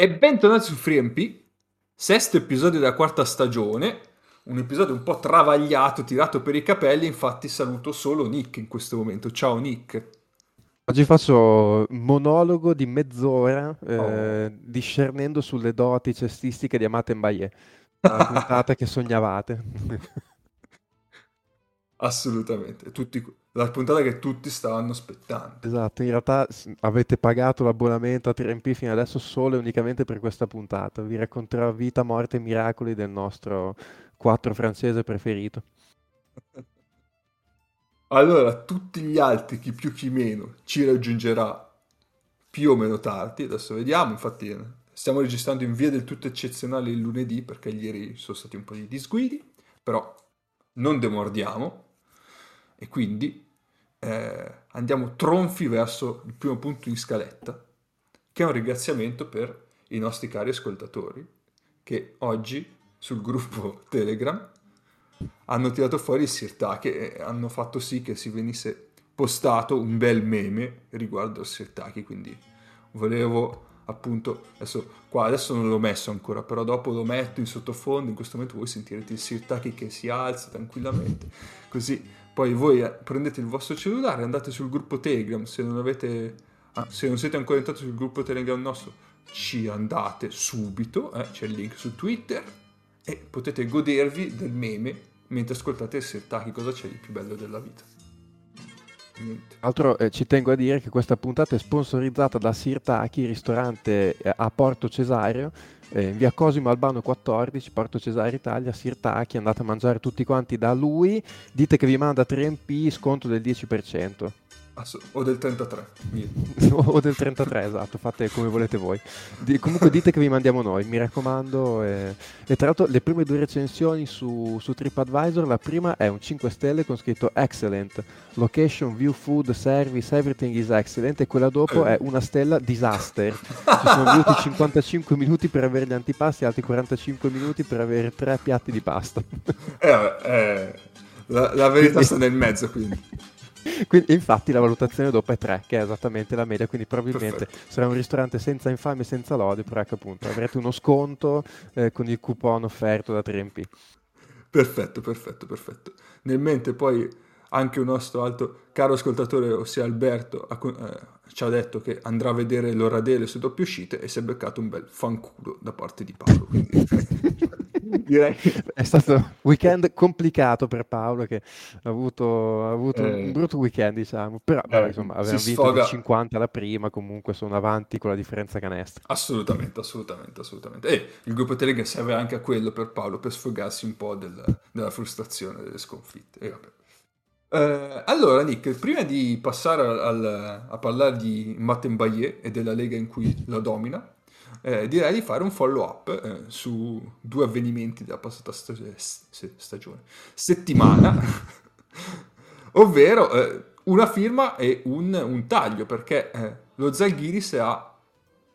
E bentornati su FreeMP, sesto episodio della quarta stagione, un episodio un po' travagliato, tirato per i capelli, infatti saluto solo Nick in questo momento. Ciao Nick. Oggi faccio un monologo di mezz'ora eh, oh. discernendo sulle doti cestistiche di Amate Mbaye, la puntata che sognavate. Assolutamente, Tutti, la puntata che tutti stavano aspettando. Esatto, in realtà avete pagato l'abbonamento a 3MP fino adesso solo e unicamente per questa puntata. Vi racconterò vita, morte e miracoli del nostro 4 francese preferito. Allora, tutti gli altri, chi più chi meno, ci raggiungerà più o meno tardi. Adesso vediamo, infatti stiamo registrando in via del tutto eccezionale il lunedì perché ieri sono stati un po' di disguidi, però non demordiamo e quindi eh, andiamo tronfi verso il primo punto in scaletta, che è un ringraziamento per i nostri cari ascoltatori che oggi sul gruppo Telegram hanno tirato fuori il Sirtaki e hanno fatto sì che si venisse postato un bel meme riguardo al Sirtaki, quindi volevo appunto adesso qua adesso non l'ho messo ancora però dopo lo metto in sottofondo. In questo momento voi sentirete il Sirtaki che si alza tranquillamente. Così poi voi eh, prendete il vostro cellulare andate sul gruppo Telegram se non avete ah, se non siete ancora entrati sul gruppo Telegram nostro ci andate subito eh, c'è il link su Twitter e potete godervi del meme mentre ascoltate il Sirtaki cosa c'è di più bello della vita Niente. Altro eh, ci tengo a dire che questa puntata è sponsorizzata da Sirtaki, ristorante eh, a Porto Cesario, eh, via Cosimo Albano 14, Porto Cesario Italia, Sirtaki, andate a mangiare tutti quanti da lui, dite che vi manda 3MP, sconto del 10% o del 33. o del 33, esatto, fate come volete voi. Di, comunque dite che vi mandiamo noi, mi raccomando. E, e tra l'altro le prime due recensioni su, su, TripAdvisor, la prima è un 5 stelle con scritto excellent, location, view, food, service, everything is excellent e quella dopo eh. è una stella disaster. Ci sono voluti 55 minuti per avere gli antipasti altri 45 minuti per avere tre piatti di pasta. eh, eh, la, la verità sta nel mezzo quindi. Quindi, infatti la valutazione dopo è 3, che è esattamente la media, quindi probabilmente Perfetto. sarà un ristorante senza infame e senza lode, però ecco appunto avrete uno sconto eh, con il coupon offerto da 3MP. Perfetto, perfetto, perfetto. Nel mente poi anche un nostro altro caro ascoltatore, ossia Alberto, ha, eh, ci ha detto che andrà a vedere l'Oradele su doppie uscite e si è beccato un bel fanculo da parte di Paolo. Quindi... direi è stato un weekend complicato per Paolo che ha avuto, ha avuto eh, un brutto weekend diciamo. Però eh, insomma aveva vinto sfoga... 50 alla prima comunque sono avanti con la differenza canestro. Assolutamente assolutamente assolutamente. E il gruppo Telegram serve anche a quello per Paolo per sfogarsi un po' del, della frustrazione delle sconfitte. E vabbè. Eh, allora, Nick, prima di passare al, a parlare di Mattembaye e della lega in cui la domina, eh, direi di fare un follow up eh, su due avvenimenti della passata sta- stagione, settimana, ovvero eh, una firma e un, un taglio, perché eh, lo Zalgiris ha,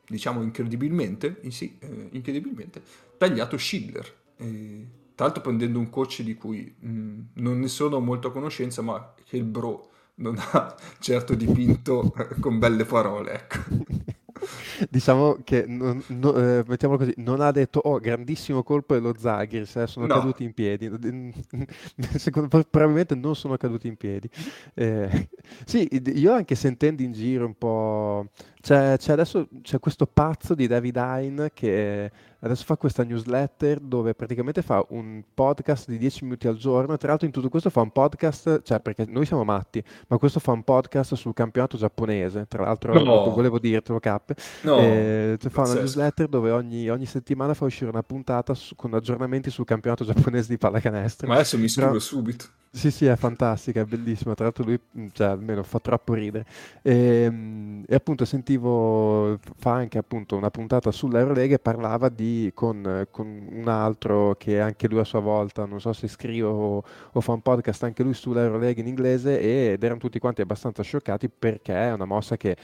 diciamo incredibilmente, sì, eh, incredibilmente, tagliato Schindler. tra l'altro prendendo un coach di cui mh, mm, non ne sono molto a conoscenza, ma che il bro non ha certo dipinto eh, con belle parole, ecco. diciamo che non, no, eh, mettiamolo così, non ha detto oh grandissimo colpo dello Zaghiris, eh, sono no. caduti in piedi. Secondo, probabilmente non sono caduti in piedi. Eh, sì, io anche sentendo in giro un po' C'è, c'è adesso c'è questo pazzo di David Hein che adesso fa questa newsletter dove praticamente fa un podcast di 10 minuti al giorno. Tra l'altro, in tutto questo fa un podcast, cioè perché noi siamo matti, ma questo fa un podcast sul campionato giapponese. Tra l'altro, no. volevo dirtelo, Cap. No. Eh, fa una newsletter dove ogni, ogni, settimana fa uscire una puntata su, con aggiornamenti sul campionato giapponese di pallacanestro. Ma adesso mi scrivo Però, subito. Sì, sì, è fantastica, è bellissima. Tra l'altro, lui, cioè, almeno fa troppo ridere. E, ehm, e appunto, sentivo sentivo fa anche appunto una puntata sull'Eurolega e parlava di, con, con, un altro che anche lui a sua volta, non so se scrive o, o fa un podcast anche lui sull'Eurolega in inglese ed erano tutti quanti abbastanza scioccati perché è una mossa che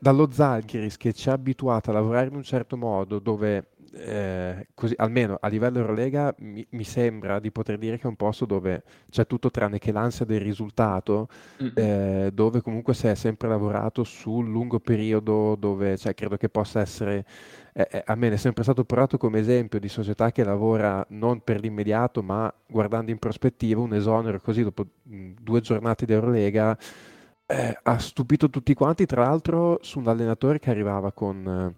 dallo Zalgiris che ci ha abituato a lavorare in un certo modo dove eh, così, almeno a livello Eurolega mi, mi, sembra di poter dire che è un posto dove c'è tutto tranne che l'ansia del risultato, eh, dove comunque si è sempre lavorato sul lungo periodo, dove cioè, credo che possa essere, eh, eh a me è sempre stato portato come esempio di società che lavora non per l'immediato, ma guardando in prospettiva un esonero così dopo mh, due giornate di Eurolega. Eh, ha stupito tutti quanti, tra l'altro su un allenatore che arrivava con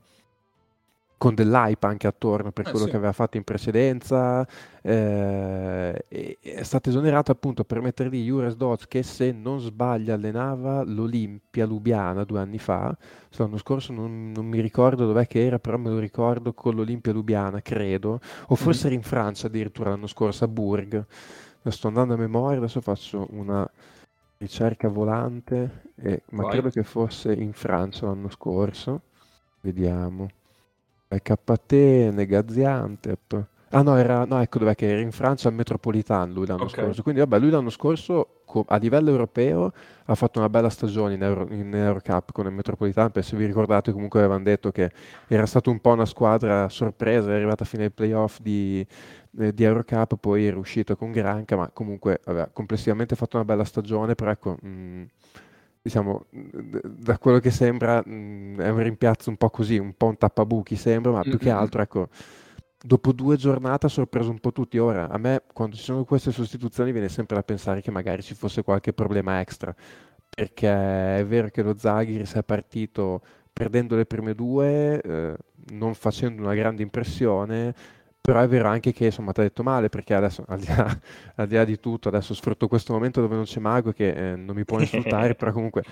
con dell'hype anche attorno per eh, quello sì. che aveva fatto in precedenza. Eh, è stato esonerato appunto per mettere lì Juras Dodds che se non sbaglio allenava l'Olimpia Lubiana due anni fa. L'anno scorso non, non, mi ricordo dov'è che era, però me lo ricordo con l'Olimpia Lubiana, credo. O forse mm. era in Francia addirittura l'anno scorso, a Bourg. sto andando a memoria, adesso faccio una ricerca volante, eh, ma Vai. credo che fosse in Francia l'anno scorso. Vediamo. KT, Negaziantep. Ah no, era, no, ecco dov'è che era in Francia al Metropolitan lui l'anno okay. scorso. Quindi vabbè, lui l'anno scorso a livello europeo ha fatto una bella stagione in, Euro, in Eurocup con il Metropolitan, se vi ricordate comunque avevano detto che era stata un po' una squadra sorpresa, è arrivata fino ai playoff di, eh, di Eurocup, poi è uscito con Granca, ma comunque aveva complessivamente fatto una bella stagione, però ecco... Mh, mm, diciamo, da quello che sembra mh, è un rimpiazzo un po' così, un po' un tappabuchi sembra, ma più che altro, ecco, dopo due giornate ha sorpreso un po' tutti. Ora, a me, quando ci sono queste sostituzioni, viene sempre da pensare che magari ci fosse qualche problema extra, perché è vero che lo Zaghiris è partito perdendo le prime due, eh, non facendo una grande impressione, però è vero anche che insomma ti ha detto male perché adesso al di, là, al di, là, di tutto adesso sfrutto questo momento dove non c'è Mago che eh, non mi può insultare però comunque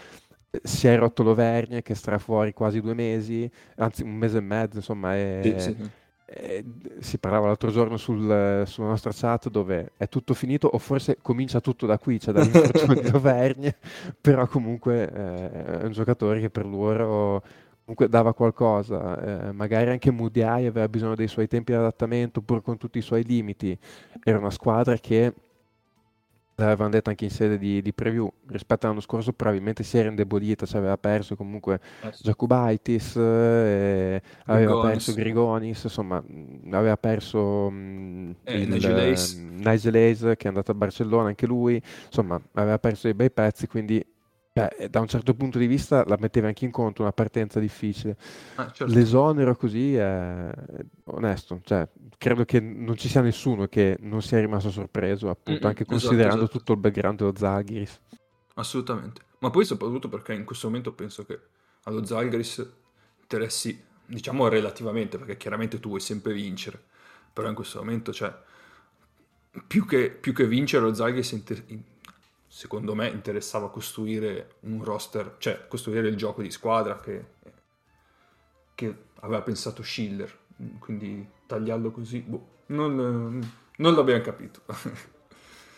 eh, si è rotto l'Overgne che starà fuori quasi due mesi anzi un mese e mezzo insomma è, sì, sì. È, si parlava l'altro giorno sul, sulla nostra chat dove è tutto finito o forse comincia tutto da qui cioè dall'infortunio di Auvergne però comunque eh, è un giocatore che per loro comunque dava qualcosa, eh, magari anche Mudiai aveva bisogno dei suoi tempi di adattamento pur con tutti i suoi limiti, era una squadra che l'avevano detto anche in sede di, di, preview rispetto all'anno scorso probabilmente si era indebolita cioè aveva perso comunque eh sì. Jacobaitis eh, aveva perso Grigonis insomma aveva perso mh, eh, il, Nigel Hayes che è andato a Barcellona anche lui insomma aveva perso dei bei pezzi quindi Beh, da un certo punto di vista la metteva anche in conto una partenza difficile. Ah, certo. L'esonero così è onesto, cioè, credo che non ci sia nessuno che non sia rimasto sorpreso, appunto, Mm-mm, anche esatto, considerando esatto. tutto il background dello Zaghiris. Assolutamente, ma poi soprattutto perché in questo momento penso che allo Zaghiris interessi, diciamo relativamente, perché chiaramente tu vuoi sempre vincere, però in questo momento, cioè, più che, più che vincere lo Zaghiris inter- secondo me interessava costruire un roster, cioè costruire il gioco di squadra che, che aveva pensato Schiller, quindi tagliarlo così, boh, non, non l'abbiamo capito.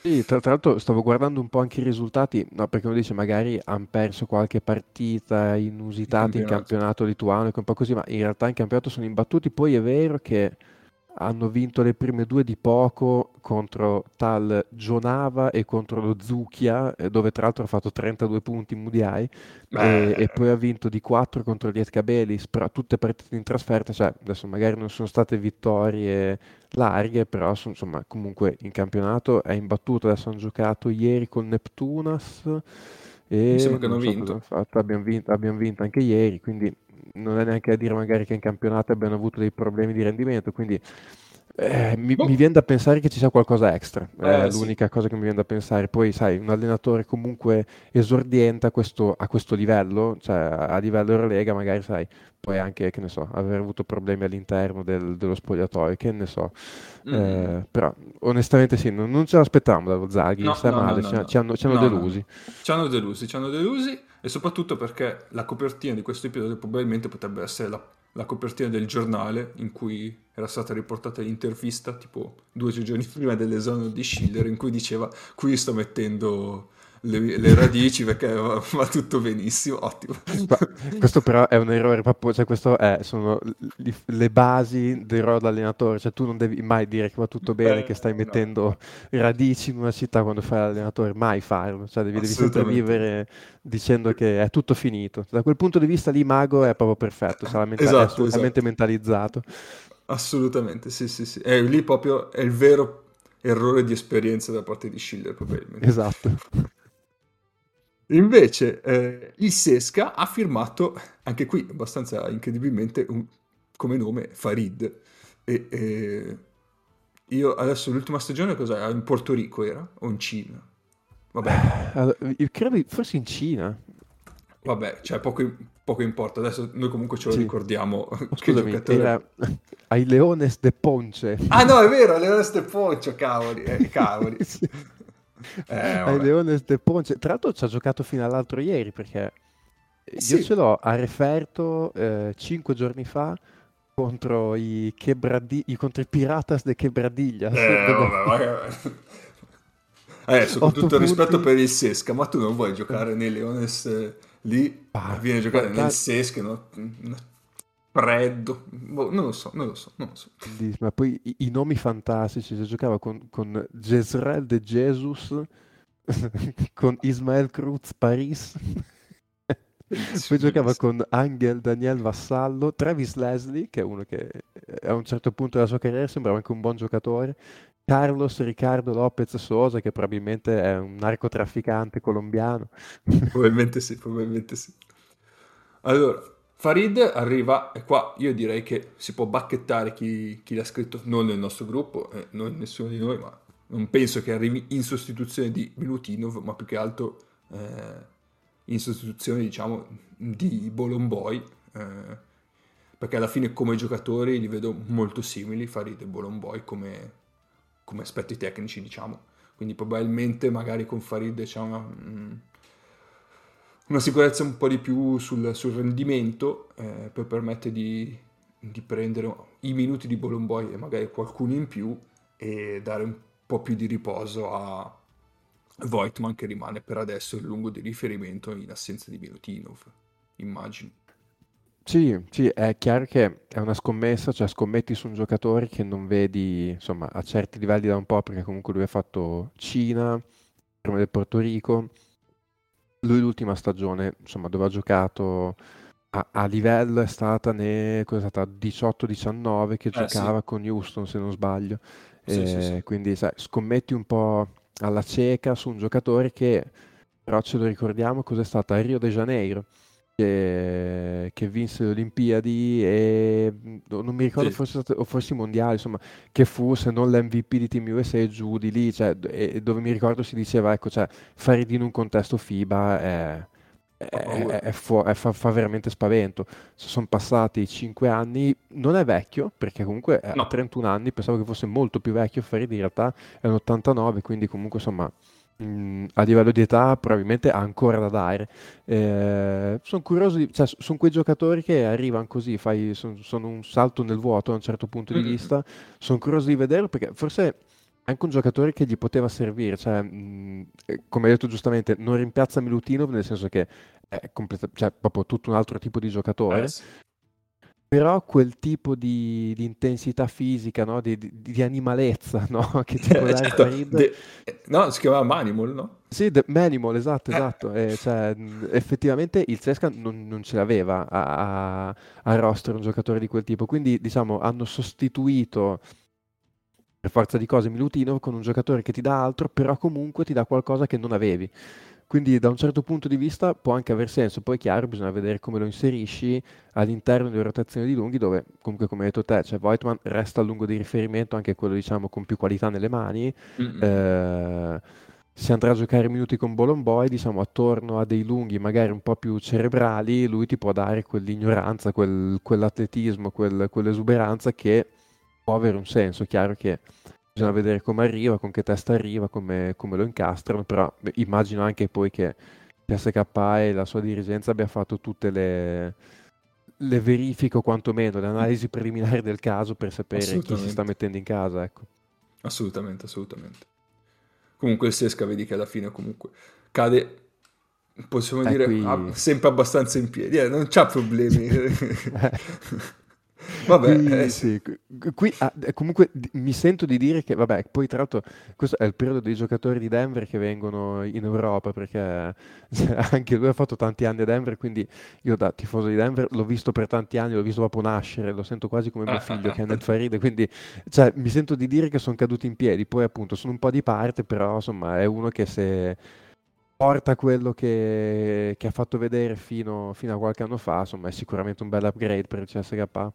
Sì, tra, tra, l'altro stavo guardando un po' anche i risultati, no, perché uno dice magari hanno perso qualche partita inusitata in campionato. lituano, un po' così, ma in realtà in campionato sono imbattuti, poi è vero che hanno vinto le prime due di poco contro tal Gionava e contro lo Zucchia, eh, dove tra l'altro ha fatto 32 punti in Mudiai, e, e, poi ha vinto di 4 contro gli Etcabelis, però tutte partite in trasferta, cioè adesso magari non sono state vittorie larghe, però sono, insomma comunque in campionato è imbattuto, adesso hanno giocato ieri con Neptunas e Mi sembra che hanno so vinto. Fatto, abbiamo vinto. Abbiamo vinto anche ieri, quindi non è neanche a dire magari che in campionato abbiano avuto dei problemi di rendimento, quindi eh, mi, oh. mi, viene da pensare che ci sia qualcosa extra, eh, è l'unica sì. cosa che mi viene da pensare. Poi, sai, un allenatore comunque esordiente a questo, a questo livello, cioè a livello Eurolega, magari, sai, puoi anche, che ne so, aver avuto problemi all'interno del, dello spogliatoio, che ne so. Mm. Eh, però, onestamente, sì, non, non ce l'aspettavamo dallo Zaghi, no, sta no, male, no, ci, ci, hanno, ci hanno delusi. Ci hanno delusi, ci hanno delusi, e soprattutto perché la copertina di questo episodio probabilmente potrebbe essere la la copertina del giornale in cui era stata riportata l'intervista tipo due o tre giorni prima dell'esame di Schiller in cui diceva qui sto mettendo le, le radici perché va, va, tutto benissimo, ottimo. Ma questo però è un errore proprio, cioè questo è, sono li, le basi del ruolo d'allenatore, cioè tu non devi mai dire che va tutto bene, Beh, che stai mettendo no. radici in una città quando fai l'allenatore, mai farlo, cioè devi, devi sempre vivere dicendo che è tutto finito. Da quel punto di vista lì Mago è proprio perfetto, sarà menta- esatto, assolutamente esatto. mentalizzato. Assolutamente, sì, sì, sì. È lì proprio è il vero errore di esperienza da parte di Schiller, probabilmente. Esatto. Invece eh, il Sesca ha firmato, anche qui abbastanza incredibilmente, un, come nome Farid. E, e, io adesso l'ultima stagione cos'è? In Porto Rico era? O in Cina? Vabbè. Allora, io credo forse in Cina. Vabbè, cioè poco, poco importa. Adesso noi comunque ce lo sì. ricordiamo. Oh, scusami, giocatore... era ai Leones de Ponce. Ah no, è vero, Leones de Ponce, cavoli. Eh, cavoli. sì. Eh, ai Leones de Ponce. Tra l'altro ci ha giocato fino all'altro ieri perché sì. io ce l'ho a Referto eh, cinque giorni fa contro i, Quebradi- contro i Piratas de Quebradilla. Eh, vabbè. Adesso, con tutto il rispetto per il Sesca, ma tu non vuoi giocare nei Leones eh, lì? Ah, viene a giocare nel Sesca, no? Freddo, boh, non lo so, non lo so, non lo so. Ma poi i, i nomi fantastici, si giocava con, con Jezreel de Jesus, con Ismael Cruz Paris, poi giocava con Angel Daniel Vassallo, Travis Leslie, che è uno che a un certo punto della sua carriera sembrava anche un buon giocatore, Carlos Ricardo Lopez Sosa, che probabilmente è un narcotrafficante colombiano. probabilmente sì, probabilmente sì. Allora, Farid arriva, e qua io direi che si può bacchettare chi, chi l'ha scritto, non nel nostro gruppo, eh, non nessuno di noi, ma non penso che arrivi in sostituzione di Milutinov, ma più che altro eh, in sostituzione, diciamo, di Bolomboy, eh, perché alla fine come giocatori li vedo molto simili, Farid e Bolomboy, come, come aspetti tecnici, diciamo. Quindi probabilmente magari con Farid c'è una... Mm, una sicurezza un po' di più sul, sul rendimento eh, per permettere di, di, prendere i minuti di Bolomboy e magari qualcuno in più e dare un po' più di riposo a Voigtman che rimane per adesso il lungo di riferimento in assenza di Milutinov, immagino. Sì, sì, è chiaro che è una scommessa, cioè scommetti su un giocatore che non vedi, insomma, a certi livelli da un po', perché comunque lui ha fatto Cina, prima del Porto Rico, lui l'ultima stagione, insomma, dove ha giocato a, a livello è stata ne, 18-19 che eh, giocava sì. con Houston, se non sbaglio. Sì, eh, sì, quindi sai, scommetti un po' alla cieca su un giocatore che, però ce lo ricordiamo, cos'è stato a Rio de Janeiro che, che vinse le Olimpiadi e non mi ricordo sì. forse o forse i mondiali, insomma, che fu se non l'MVP di Team USA giù di lì, cioè, dove mi ricordo si diceva, ecco, cioè, fare di in un contesto FIBA è, è, è, fu- fa, fa, veramente spavento. Sono passati 5 anni, non è vecchio, perché comunque no. ha 31 anni, pensavo che fosse molto più vecchio Farid, in realtà è un 89, quindi comunque insomma mh, a livello di età probabilmente ha ancora da dare. Eh, sono curioso, di, cioè, sono quei giocatori che arrivano così, fai, sono, sono un salto nel vuoto da un certo punto di mm-hmm. vista. Sono curioso di vederlo perché forse anche un giocatore che gli poteva servire, cioè, mh, eh, come hai detto giustamente, non rimpiazza Milutinov nel senso che è completa- cioè, proprio tutto un altro tipo di giocatore, eh, sì. Però quel tipo di, di intensità fisica, no? di, di, di, animalezza no? che ti può dare certo. Farid. De... No, si chiamava Manimal, no? Sì, The Manimal, esatto, esatto. Eh, cioè, effettivamente il Cesca non, non ce l'aveva a, a, a roster un giocatore di quel tipo, quindi diciamo hanno sostituito per forza di cose Milutino con un giocatore che ti dà altro, però comunque ti dà qualcosa che non avevi. Quindi da un certo punto di vista può anche aver senso, poi è chiaro bisogna vedere come lo inserisci all'interno delle rotazioni di lunghi dove comunque come hai detto te, cioè Voigtman resta a lungo di riferimento anche quello diciamo con più qualità nelle mani, mm-hmm. eh, si andrà a giocare minuti con Bolomboy, diciamo attorno a dei lunghi magari un po' più cerebrali, lui ti può dare quell'ignoranza, quel, quell'atletismo, quel, quell'esuberanza che può avere un senso, chiaro che bisogna vedere come arriva, con che testa arriva, come, come lo incastrano, però beh, immagino anche poi che PSK e la sua dirigenza abbia fatto tutte le, le verifiche o quantomeno le analisi preliminari del caso per sapere chi si sta mettendo in casa. Ecco. Assolutamente, assolutamente. Comunque il Sesca vedi che alla fine comunque cade, possiamo eh, dire, qui... sempre abbastanza in piedi, eh, non c'ha problemi. Vabbè, qui, eh, sì. qui ah, comunque mi sento di dire che, vabbè, poi tra l'altro questo è il periodo dei giocatori di Denver che vengono in Europa perché anche lui ha fatto tanti anni a Denver, quindi io da tifoso di Denver l'ho visto per tanti anni, l'ho visto proprio nascere, lo sento quasi come mio figlio che è nel Faride, quindi cioè, mi sento di dire che sono caduti in piedi, poi appunto sono un po' di parte, però insomma è uno che se porta quello che, che ha fatto vedere fino, fino, a qualche anno fa, insomma è sicuramente un bel upgrade per il CSK.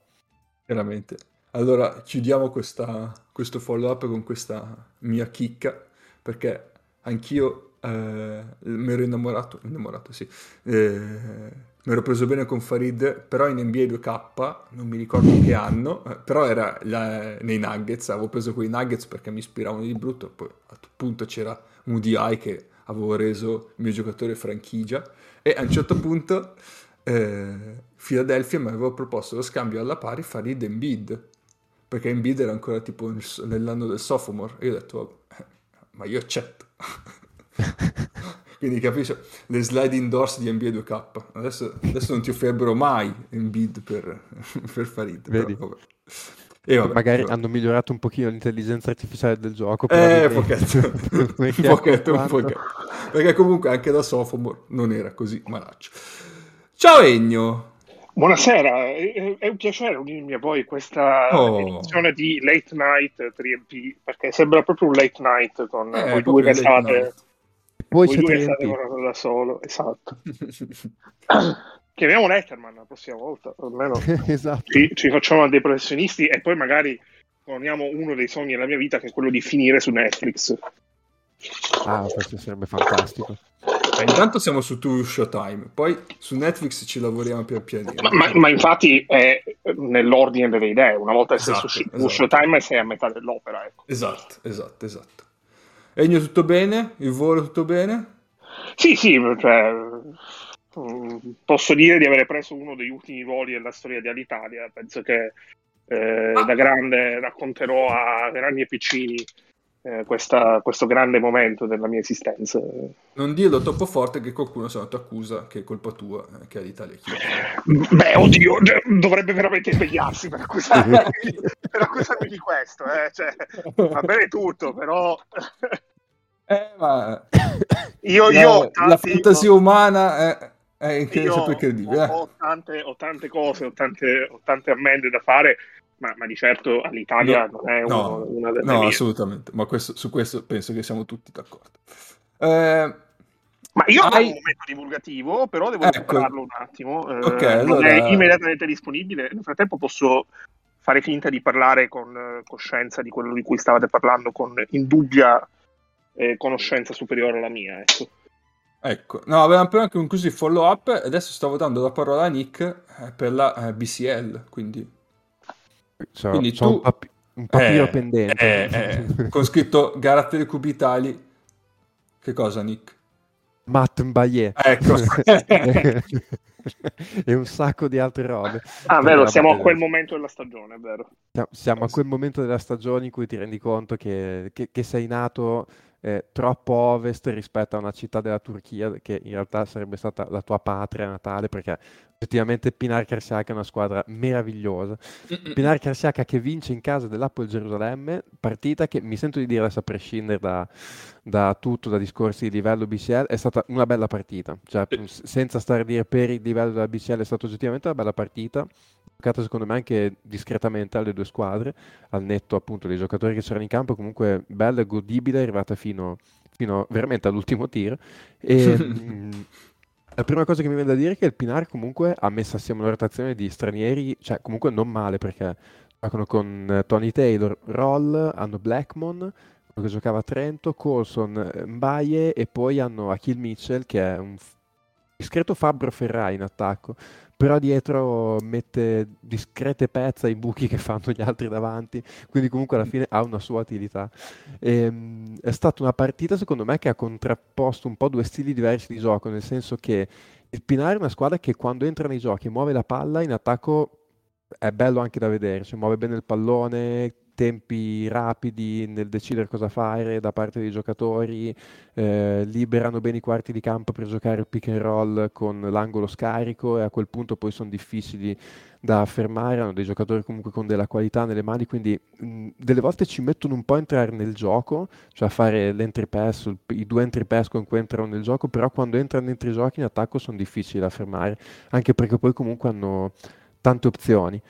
Veramente. Allora, chiudiamo questa, questo follow up con questa mia chicca, perché anch'io eh, mi ero innamorato, innamorato sì, eh, mi ero preso bene con Farid, però in NBA 2K, non mi ricordo che anno, eh, però era la, nei Nuggets, avevo preso quei Nuggets perché mi ispiravano di brutto, poi a quel punto c'era un DI che avevo reso il mio giocatore franchigia, e a un certo punto eh, Philadelphia mi aveva proposto lo scambio alla pari Farid e Embiid perché Embiid era ancora tipo nel, nell'anno del sophomore e io ho detto eh, ma io accetto quindi capisci le slide indoors di NBA 2K adesso, adesso non ti offrirebbero mai Embiid per, per Farid Vedi? Però, e vabbè, Magari vabbè. hanno migliorato un pochino l'intelligenza artificiale del gioco. Eh, pochetto, pochetto, pochetto. Perché comunque anche da sophomore non era così malaccio. Ciao Egno. Buonasera, è un piacere unirmi a voi questa oh. edizione di Late Night 3MP perché sembra proprio un late night con eh, voi due che state voi, voi due state lavorando da solo, esatto. Chiamiamo Letterman la prossima volta, almeno esatto. ci, ci, facciamo dei professionisti e poi magari poniamo uno dei sogni della mia vita che è quello di finire su Netflix. Ah, questo sarebbe fantastico. Eh, intanto siamo su Tour Showtime, poi su Netflix ci lavoriamo pian pianino. Ma, ma, ma infatti è nell'ordine delle idee, una volta esatto, sei su esatto. Showtime sei a metà dell'opera. Ecco. Esatto, esatto, esatto. Egno tutto bene? Il volo tutto bene? Sì, sì, cioè, mm, posso dire di aver preso uno degli ultimi voli della storia di Alitalia, penso che eh, ah. da grande racconterò a grandi e piccini eh, questa, questo grande momento della mia esistenza. Non dirlo troppo forte che qualcuno se no ti accusa che è colpa tua, eh, che è l'Italia Beh, oddio, dovrebbe veramente impegnarsi per accusarmi, per accusarmi di questo. Eh. Cioè, va bene tutto, però... Eh, ma... io, io tanti, la fantasia ho... umana è, è incredibile. Ho, ho, tante, ho, tante, cose, ho tante, ho tante ammende da fare ma, ma, di certo all'Italia no, non è uno, no, una delle No, mie. assolutamente, ma questo, su questo penso che siamo tutti d'accordo. Eh, ma io hai... ho un momento divulgativo, però devo ecco. prepararlo un attimo. Eh, okay, allora... è immediatamente disponibile. Nel frattempo posso fare finta di parlare con eh, coscienza di quello di cui stavate parlando, con indubbia eh, conoscenza superiore alla mia. Ecco. Ecco, no, avevamo appena concluso il follow up e adesso stavo dando la parola a Nick eh, per la eh, BCL, quindi So, Quindi tu... un, papi- un papiro eh, pendente. Eh, eh, con scritto Carattere Cubitali. Che cosa, Nick? Matt Mbaye. Ecco. e un sacco di altre robe. Ah, vero, siamo a quel momento della stagione, vero? Siamo a quel momento della stagione in cui ti rendi conto che, che, che sei nato eh, troppo ovest rispetto a una città della Turchia che in realtà sarebbe stata la tua patria natale perché effettivamente Pinar Karsiaka è una squadra meravigliosa. Pinar Karsiaka che vince in casa dell'Apple Gerusalemme, partita che mi sento di dire adesso a prescindere da, da tutto, da discorsi di livello BCL, è stata una bella partita, cioè, senza stare a dire per il livello della BCL è stata oggettivamente una bella partita giocata secondo me anche discretamente alle due squadre, al netto appunto dei giocatori che c'erano in campo, comunque bella e godibile, è arrivata fino, fino veramente all'ultimo tiro. E, mh, la prima cosa che mi viene da dire è che il Pinar comunque ha messo assieme una rotazione di stranieri, cioè comunque non male perché giocano con Tony Taylor, Roll, hanno Blackmon, che giocava a Trento, Colson, Mbaye e poi hanno Achille Mitchell che è un discreto Fabbro Ferrari in attacco però dietro mette discrete pezze ai buchi che fanno gli altri davanti, quindi comunque alla fine ha una sua utilità. E, ehm, è stata una partita secondo me che ha contrapposto un po' due stili diversi di gioco, nel senso che il Pinare è una squadra che quando entra nei giochi muove la palla in attacco è bello anche da vedere, cioè muove bene il pallone, tempi rapidi nel decidere cosa fare da parte dei giocatori, eh, liberano bene i quarti di campo per giocare il pick and roll con l'angolo scarico e a quel punto poi sono difficili da fermare, hanno dei giocatori comunque con della qualità nelle mani, quindi mh, delle volte ci mettono un po' a entrare nel gioco, cioè a fare l'entry pass, i due entry pass con cui entrano nel gioco, però quando entrano dentro i giochi in attacco sono difficili da fermare, anche perché poi comunque hanno tante opzioni.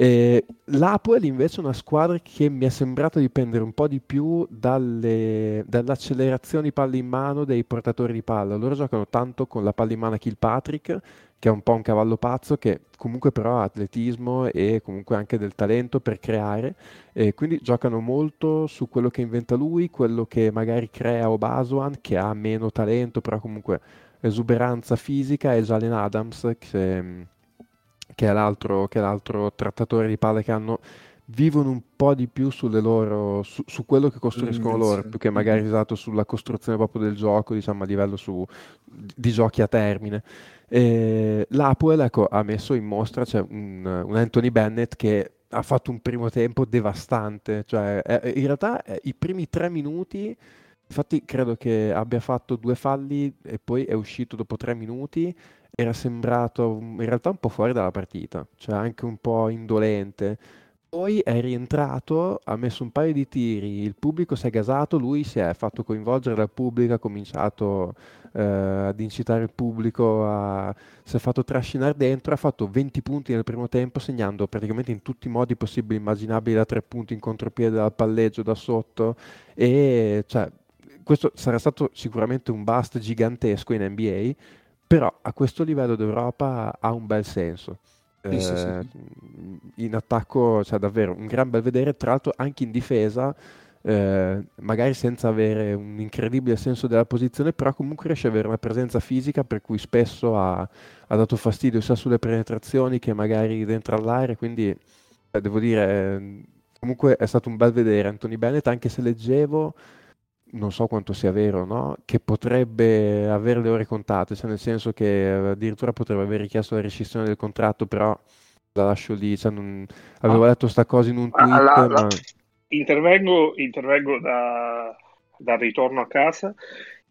E L'Apoel invece è una squadra che mi è sembrata dipendere un po' di più dalle, accelerazioni palle in mano dei portatori di palla. Loro giocano tanto con la palla in mano a Kilpatrick, che è un po' un cavallo pazzo, che comunque però ha atletismo e comunque anche del talento per creare. E quindi giocano molto su quello che inventa lui, quello che magari crea Obasuan, che ha meno talento, però comunque esuberanza fisica, e Jalen Adams, che che è l'altro, che è l'altro trattatore di palle che hanno, vivono un po' di più loro, su, su, quello che costruiscono loro, più che magari esatto sulla costruzione proprio del gioco, diciamo a livello su, di giochi a termine. E L'Apoel ecco, ha messo in mostra cioè, un, un, Anthony Bennett che ha fatto un primo tempo devastante, cioè, eh, in realtà eh, i primi tre minuti, infatti credo che abbia fatto due falli e poi è uscito dopo tre minuti era sembrato in realtà un po' fuori dalla partita, cioè anche un po' indolente. Poi è rientrato, ha messo un paio di tiri, il pubblico si è gasato, lui si è fatto coinvolgere dal pubblico, ha cominciato eh, ad incitare il pubblico, a, si è fatto trascinare dentro, ha fatto 20 punti nel primo tempo, segnando praticamente in tutti i modi possibili e immaginabili da tre punti in contropiede, dal palleggio, da sotto. E cioè, questo sarà stato sicuramente un bust gigantesco in NBA però a questo livello d'Europa ha un bel senso. Sì, sì, sì. Eh, in attacco c'è cioè, davvero un gran bel vedere, tra l'altro anche in difesa, eh, magari senza avere un incredibile senso della posizione, però comunque riesce ad avere una presenza fisica per cui spesso ha, ha dato fastidio sia sulle penetrazioni che magari dentro all'aria, quindi eh, devo dire, comunque è stato un bel vedere Anthony Bennett, anche se leggevo non so quanto sia vero, no? che potrebbe avere le ore contate, cioè nel senso che addirittura potrebbe aver richiesto la rescissione del contratto, però la lascio lì, cioè non... avevo ah. letto sta cosa in un tweet. Ah, la, ma... intervengo, intervengo da, dal ritorno a casa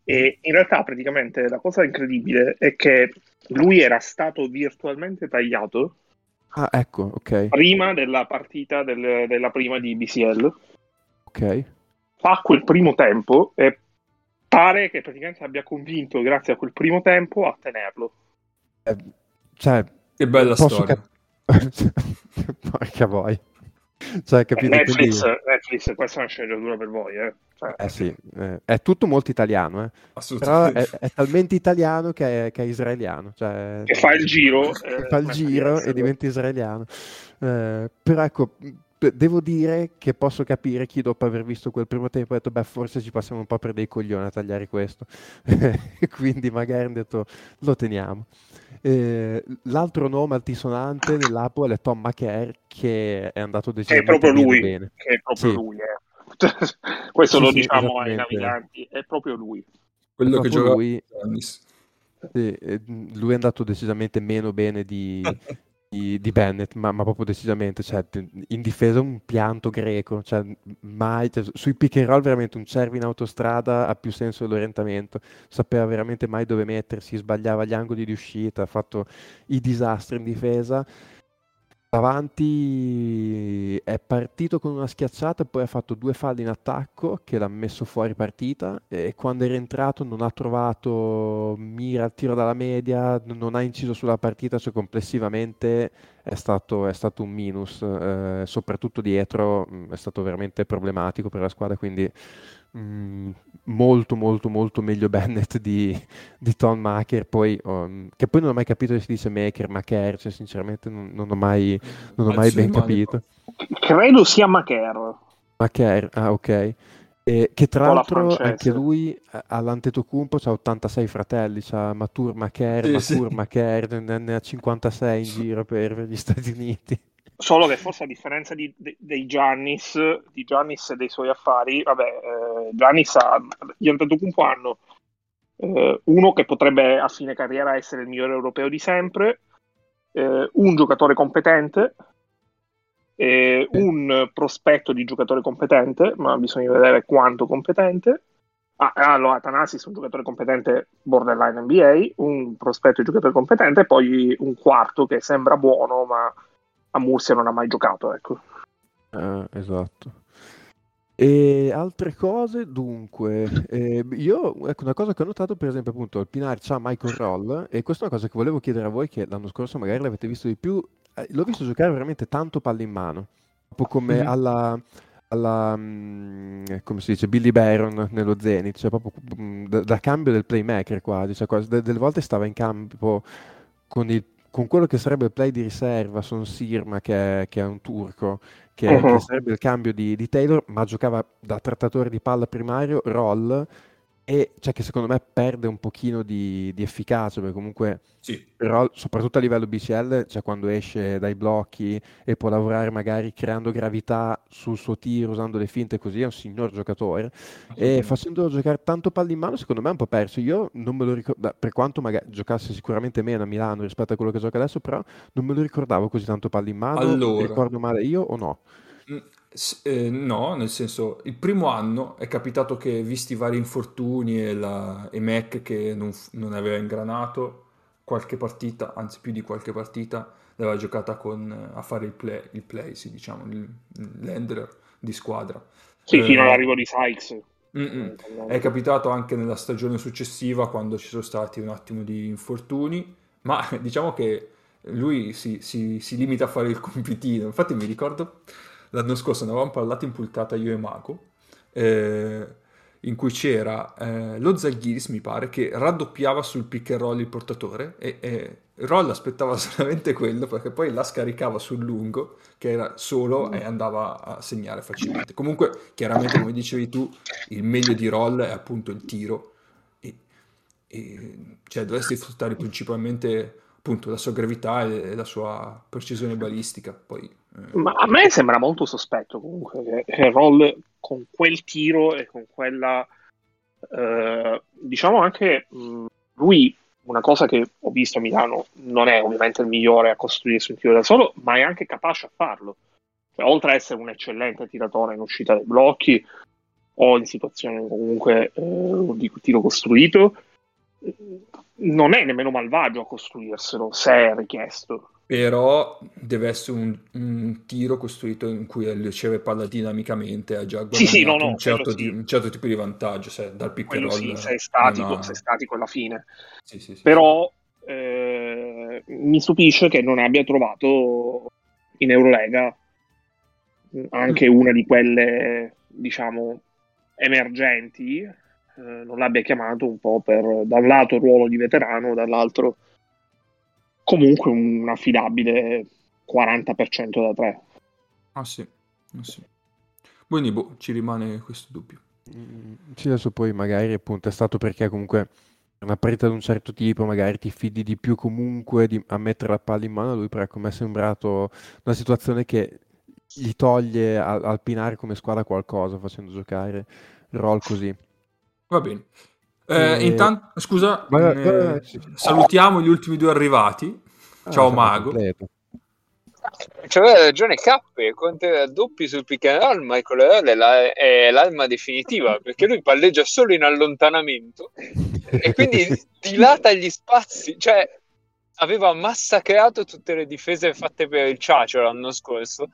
e in realtà praticamente la cosa incredibile è che lui era stato virtualmente tagliato ah, ecco, ok. prima della partita del, della prima di BCL. Ok fa quel primo tempo e pare che praticamente abbia convinto, grazie a quel primo tempo, a tenerlo. Eh, cioè, che bella storia. Cap- Porca voi. Cioè, capito, Netflix, quindi... Netflix, questa è una sceneggiatura per voi, eh. Cioè... eh sì, eh, è tutto molto italiano, eh. però è, è, talmente italiano che è, che è israeliano. Cioè, che fa il giro. fa il giro e diventa israeliano. Eh, però ecco, devo dire che posso capire chi dopo aver visto quel primo tempo ha detto beh forse ci passiamo un po' per dei coglioni a tagliare questo quindi magari hanno detto lo teniamo eh, l'altro nome altisonante nell'Apple è Tom McCare che è andato decisamente è proprio lui, bene. che è proprio sì. lui eh. questo sì, lo sì, diciamo ai naviganti è proprio lui quello che gioca lui, sì, lui è andato decisamente meno bene di, di, di Bennett, ma, ma, proprio decisamente, cioè, in difesa un pianto greco, cioè, mai, cioè, sui pick and roll veramente un cervo in autostrada ha più senso dell'orientamento, sapeva veramente mai dove mettersi, sbagliava gli angoli di uscita, ha fatto i disastri in difesa Davanti è partito con una schiacciata, poi ha fatto due falli in attacco che l'ha messo fuori partita e quando è rientrato non ha trovato mira al tiro dalla media, non ha inciso sulla partita, cioè complessivamente è stato, è stato un minus, eh, soprattutto dietro è stato veramente problematico per la squadra, quindi Mm, molto molto molto meglio Bennett di, di Tom Maker. Poi, um, che poi non ho mai capito se si dice Maker, Maker cioè sinceramente non, non ho mai, non ho mai ben capito. Credo sia Maker. Maker, ah ok. E che tra l'altro anche lui all'Antetokounmpo ha 86 fratelli, c'ha Matur Maker, sì, Matur sì. Maker, ne ha 56 in giro per gli Stati Uniti. Solo che forse a differenza di, de, dei Giannis, di Giannis e dei suoi affari, vabbè, eh, Giannis ha, gli Antetokounmpo hanno eh, uno che potrebbe a fine carriera essere il migliore europeo di sempre, eh, un giocatore competente eh, un prospetto di giocatore competente, ma bisogna vedere quanto competente. Ah, allora, Atanasis è un giocatore competente borderline NBA, un prospetto di giocatore competente poi un quarto che sembra buono, ma a Murcia non ha mai giocato, ecco. Ah, esatto. E altre cose, dunque, eh, io, ecco, una cosa che ho notato, per esempio, appunto, il Pinar c'ha Michael Roll, e questa è una cosa che volevo chiedere a voi, che l'anno scorso magari l'avete visto di più, eh, l'ho visto giocare veramente tanto palle in mano, un po' come mm-hmm. alla, alla um, come si dice, Billy Byron nello Zenith, cioè proprio um, da, da, cambio del playmaker quasi, cioè, quasi de- delle volte stava in campo con, il, con, quello che sarebbe il play di riserva, Son Sirma che è, che è un turco, che, uh-huh. che, sarebbe il cambio di, di Taylor, ma giocava da trattatore di palla primario, roll, e cioè che secondo me perde un pochino di, di efficacia, perché comunque sì. però, soprattutto a livello BCL, cioè quando esce dai blocchi e può lavorare magari creando gravità sul suo tiro, usando le finte così, è un signor giocatore e facendolo giocare tanto palli in mano secondo me è un po' perso, io non me lo ricordo, per quanto magari giocasse sicuramente meno a Milano rispetto a quello che gioca adesso, però non me lo ricordavo così tanto palli in mano, allora. ricordo male io o no? Eh, no, nel senso, il primo anno è capitato che, visti i vari infortuni e, la, e Mac che non, non, aveva ingranato, qualche partita, anzi più di qualche partita, l'aveva giocata con, a fare il play, il play sì, diciamo, l'ender di squadra. Sì, eh, fino all'arrivo di Sykes. È capitato anche nella stagione successiva quando ci sono stati un attimo di infortuni, ma diciamo che lui si, si, si limita a fare il compitino. Infatti mi ricordo l'anno scorso ne avevamo parlato in puntata io e Mago, eh, in cui c'era eh, lo Zalgiris, mi pare, che raddoppiava sul pick and roll il portatore e, e Roll aspettava solamente quello perché poi la scaricava sul lungo che era solo e andava a segnare facilmente. Comunque, chiaramente, come dicevi tu, il meglio di Roll è appunto il tiro e, e cioè dovresti sfruttare principalmente appunto la sua gravità e, la sua precisione balistica. Poi. Ma a me sembra molto sospetto comunque che Roll con quel tiro e con quella... Eh, diciamo anche mh, lui una cosa che ho visto a Milano non è ovviamente il migliore a costruirsi un tiro da solo, ma è anche capace a farlo. Cioè, oltre ad essere un eccellente tiratore in uscita dai blocchi o in situazioni comunque eh, di tiro costruito, non è nemmeno malvagio a costruirselo se è richiesto. Però deve essere un, un tiro costruito in cui riceve palla dinamicamente, ha già guadagnato sì, sì, no, no, un, certo sì. di, un, certo tipo di vantaggio, cioè, dal pick and roll. Sì, sei statico, ha... sei statico alla fine. Però eh, mi stupisce che non abbia trovato in Eurolega anche mm. una di quelle, diciamo, emergenti eh, non l'abbia chiamato un po' per da un lato il ruolo di veterano, dall'altro comunque un affidabile 40% da 3. Ah sì, ah, sì. Quindi boh, ci rimane questo dubbio. Mm, sì, adesso poi magari appunto è stato perché comunque una partita di un certo tipo magari ti fidi di più comunque di, a mettere la palla in mano a lui, però come è sembrato una situazione che gli toglie al, al Pinare come squadra qualcosa facendo giocare roll così. Va bene. Eh, e... Intanto, scusa, ma, eh, salutiamo gli ultimi due arrivati. Ah, Ciao Mago. C'aveva ragione Cappe, quante doppi sul pick and roll, Michael Earl è, la, è l'arma definitiva, perché lui palleggia solo in allontanamento e quindi dilata gli spazi, cioè aveva massacrato tutte le difese fatte per il Ciacio l'anno scorso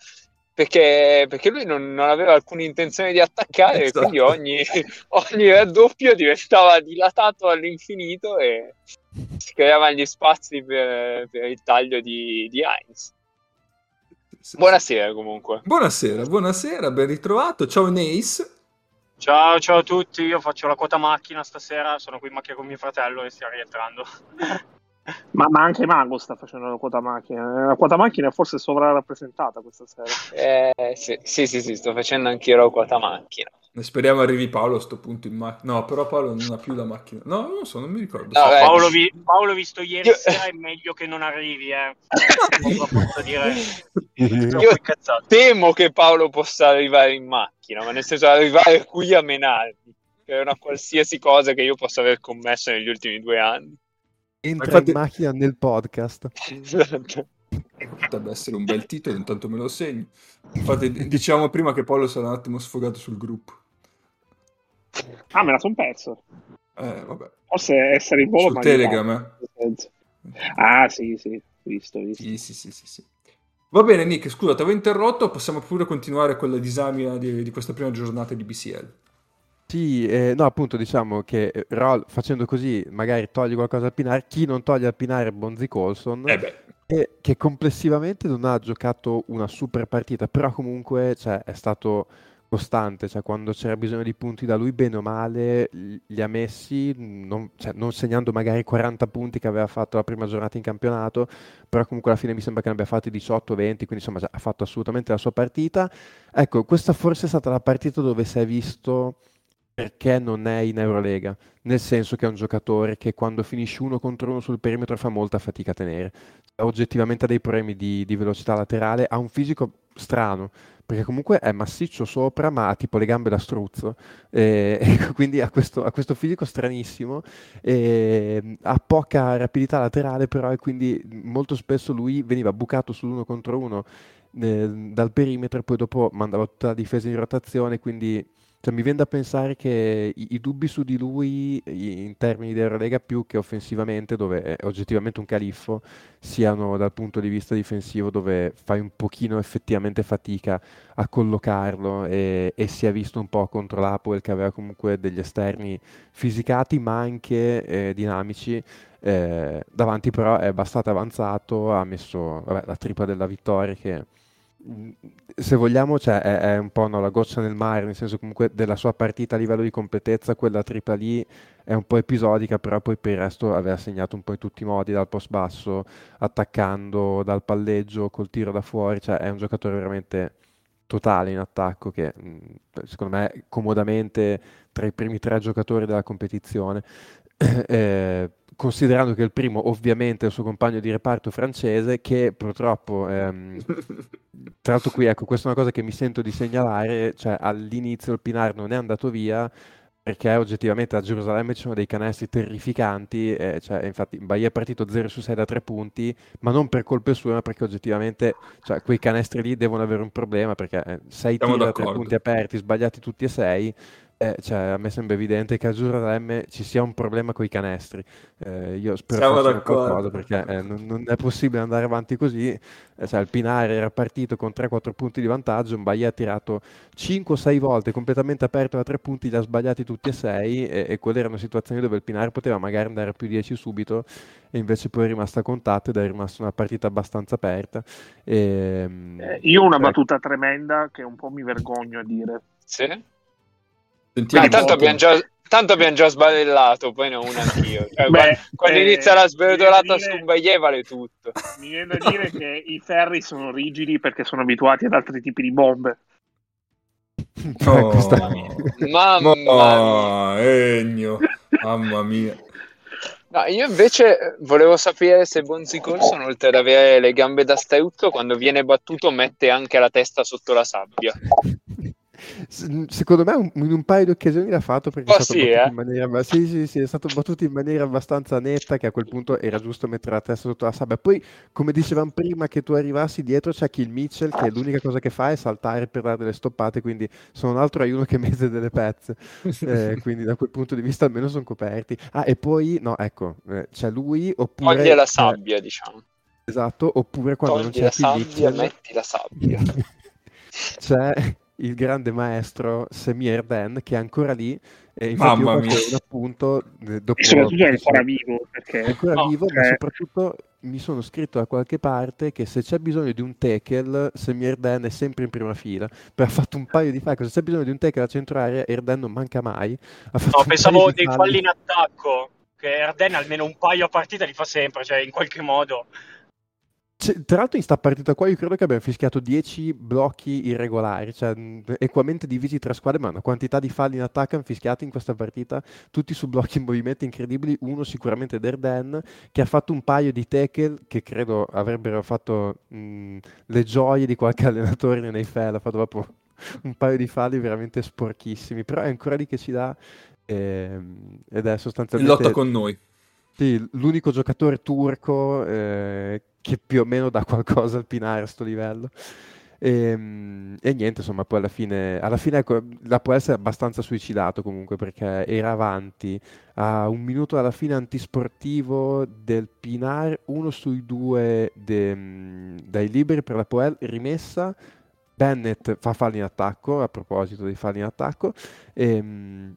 perché, perché lui non, non, aveva alcuna intenzione di attaccare esatto. quindi ogni, ogni raddoppio diventava dilatato all'infinito e si creavano gli spazi per, per il taglio di, di Heinz. Buonasera comunque. Buonasera, buonasera, ben ritrovato. Ciao Nace. Ciao, ciao a tutti, io faccio la quota macchina stasera, sono qui in macchina con mio fratello e stiamo rientrando. Ma, ma, anche Mago sta facendo la quota macchina. La quota macchina è forse sovrarappresentata questa sera. Eh, sì, sì, sì, sì, sto facendo anch'io la quota macchina. Speriamo arrivi Paolo a sto punto in macchina. No, però Paolo non ha più la macchina. No, non lo so, non mi ricordo. No, no, Paolo, vi... Paolo, visto ieri io... sera, è meglio che non arrivi, eh. posso dire. Io temo che Paolo possa arrivare in macchina, ma nel senso arrivare qui a menarmi. Che è una qualsiasi cosa che io possa aver commesso negli ultimi due anni. Entra infatti... in macchina nel podcast. Esatto. potrebbe essere un bel titolo, intanto me lo segno. Infatti diciamo prima che Paolo sarà un attimo sfogato sul gruppo. Ah, me la son perso. Eh, vabbè. Forse essere in volo, Su Telegram, eh? Ah, sì, sì, visto, visto. Sì, sì, sì, sì, sì. Va bene, Nick, scusa, ti avevo interrotto, possiamo pure continuare con la disamina di, di questa prima giornata di BCL. Sì, eh, no, appunto diciamo che eh, Roll facendo così magari toglie qualcosa al Pinar, chi non toglie al Pinar è Bonzi Colson, eh che complessivamente non ha giocato una super partita, però comunque cioè, è stato costante, cioè quando c'era bisogno di punti da lui, bene o male, li ha messi, non, cioè, non, segnando magari 40 punti che aveva fatto la prima giornata in campionato, però comunque alla fine mi sembra che ne abbia fatti 18-20, quindi insomma ha fatto assolutamente la sua partita. Ecco, questa forse è stata la partita dove si è visto perché non è in Eurolega, nel senso che è un giocatore che quando finisce uno contro uno sul perimetro fa molta fatica a tenere. Oggettivamente ha dei problemi di, di velocità laterale, ha un fisico strano, perché comunque è massiccio sopra, ma ha tipo le gambe da struzzo, e, e quindi ha questo, ha questo, fisico stranissimo, e, ha poca rapidità laterale però e quindi molto spesso lui veniva bucato sull'uno contro uno eh, dal perimetro e poi dopo mandava tutta la difesa in rotazione, quindi cioè, mi viene da pensare che i, i, dubbi su di lui in termini di Eurolega più che offensivamente, dove è oggettivamente un califfo, siano dal punto di vista difensivo dove fai un pochino effettivamente fatica a collocarlo e, e si è visto un po' contro l'Apple che aveva comunque degli esterni fisicati ma anche eh, dinamici. Eh, davanti però è abbastanza avanzato, ha messo vabbè, la tripla della vittoria che se vogliamo, cioè, è, è, un po' no, la goccia nel mare, nel senso comunque della sua partita a livello di completezza, quella tripla lì è un po' episodica, però poi per il resto aveva segnato un po' in tutti i modi, dal post basso, attaccando, dal palleggio, col tiro da fuori, cioè è un giocatore veramente totale in attacco che secondo me è comodamente tra i primi tre giocatori della competizione. eh, considerando che il primo ovviamente è il suo compagno di reparto francese che purtroppo ehm, tra l'altro qui ecco questa è una cosa che mi sento di segnalare cioè all'inizio il Pinar non è andato via perché oggettivamente a Gerusalemme ci sono dei canestri terrificanti, eh, cioè, infatti Bahia è partito 0 su 6 da 3 punti, ma non per colpe sue, ma perché oggettivamente cioè, quei canestri lì devono avere un problema, perché 6 eh, tiri da 3 punti aperti, sbagliati tutti e 6, eh, cioè, a me sembra evidente che a Gerusalemme ci sia un problema con i canestri. Eh, io spero facciano qualcosa perché eh, non, non, è possibile andare avanti così. Eh, cioè, il Pinare era partito con 3-4 punti di vantaggio, Bahia ha tirato 5-6 volte completamente aperto da 3 punti, li ha sbagliati tutti e 6 e, e quelle erano situazioni dove il Pinare poteva magari andare a più 10 subito e invece poi è rimasta a contatto ed è rimasta una partita abbastanza aperta. E, ehm, eh, io ho una ecco. battuta tremenda che un po' mi vergogno a dire. Sì? Ah, tanto, abbiamo già, tanto abbiamo già sbadellato, poi ne ho una anch'io. Cioè, Beh, quando, eh, inizia la sbedolata su un Baie vale tutto. Mi viene da dire che i ferri sono rigidi perché sono abituati ad altri tipi di bombe. Oh, mamma mia. Egno, mamma mia. No, io invece volevo sapere se Bonzi Colson, oltre ad avere le gambe da steuto, quando viene battuto mette anche la testa sotto la sabbia. Secondo me in un paio di occasioni l'ha fatto perché oh, è, stato sì, eh? maniera... sì, sì, sì, è stato battuto in maniera abbastanza netta che a quel punto era giusto mettere la testa sotto la sabbia. Poi, come dicevamo prima che tu arrivassi dietro c'è Kill Mitchell che l'unica cosa che fa è saltare per dare delle stoppate, quindi sono un altro aiuto che mette delle pezze. Eh, quindi da quel punto di vista almeno sono coperti. Ah, e poi, no, ecco, eh, c'è lui oppure... Toglie la sabbia, diciamo. Esatto, oppure quando Togli non c'è la sabbia, Mitchell... metti la sabbia. c'è il grande maestro Semir Ben che è ancora lì e infatti Mamma mia. un appunto eh, dopo, e soprattutto è ancora vivo perché... è ancora no, vivo ma soprattutto mi sono scritto da qualche parte che se c'è bisogno di un tackle Semir Ben è sempre in prima fila. Ha fatto un paio di falli se c'è bisogno di un tackle a centro area Erden non manca mai. No pensavo dei falli in attacco che Erden almeno un paio a partita li fa sempre cioè in qualche modo tra l'altro in sta partita qua io credo che abbiamo fischiato 10 blocchi irregolari, cioè equamente divisi tra squadre, ma una quantità di falli in attacco hanno fischiato in questa partita, tutti su blocchi in movimento incredibili, uno sicuramente Derden, che ha fatto un paio di tackle che credo avrebbero fatto mh, le gioie di qualche allenatore nei NFL, ha fatto proprio un paio di falli veramente sporchissimi, però è ancora lì che ci dà ehm, ed è sostanzialmente... Lotta con noi. Sì, l'unico giocatore turco eh, che più o meno dà qualcosa al Pinare a sto livello. E, ehm, e, niente, insomma, poi alla fine, alla fine ecco, la può essere abbastanza suicidato comunque perché era avanti a un minuto alla fine antisportivo del Pinar, uno sui due de, dai liberi per la Poel rimessa. Bennett fa falli in attacco, a proposito dei falli in attacco. E, ehm,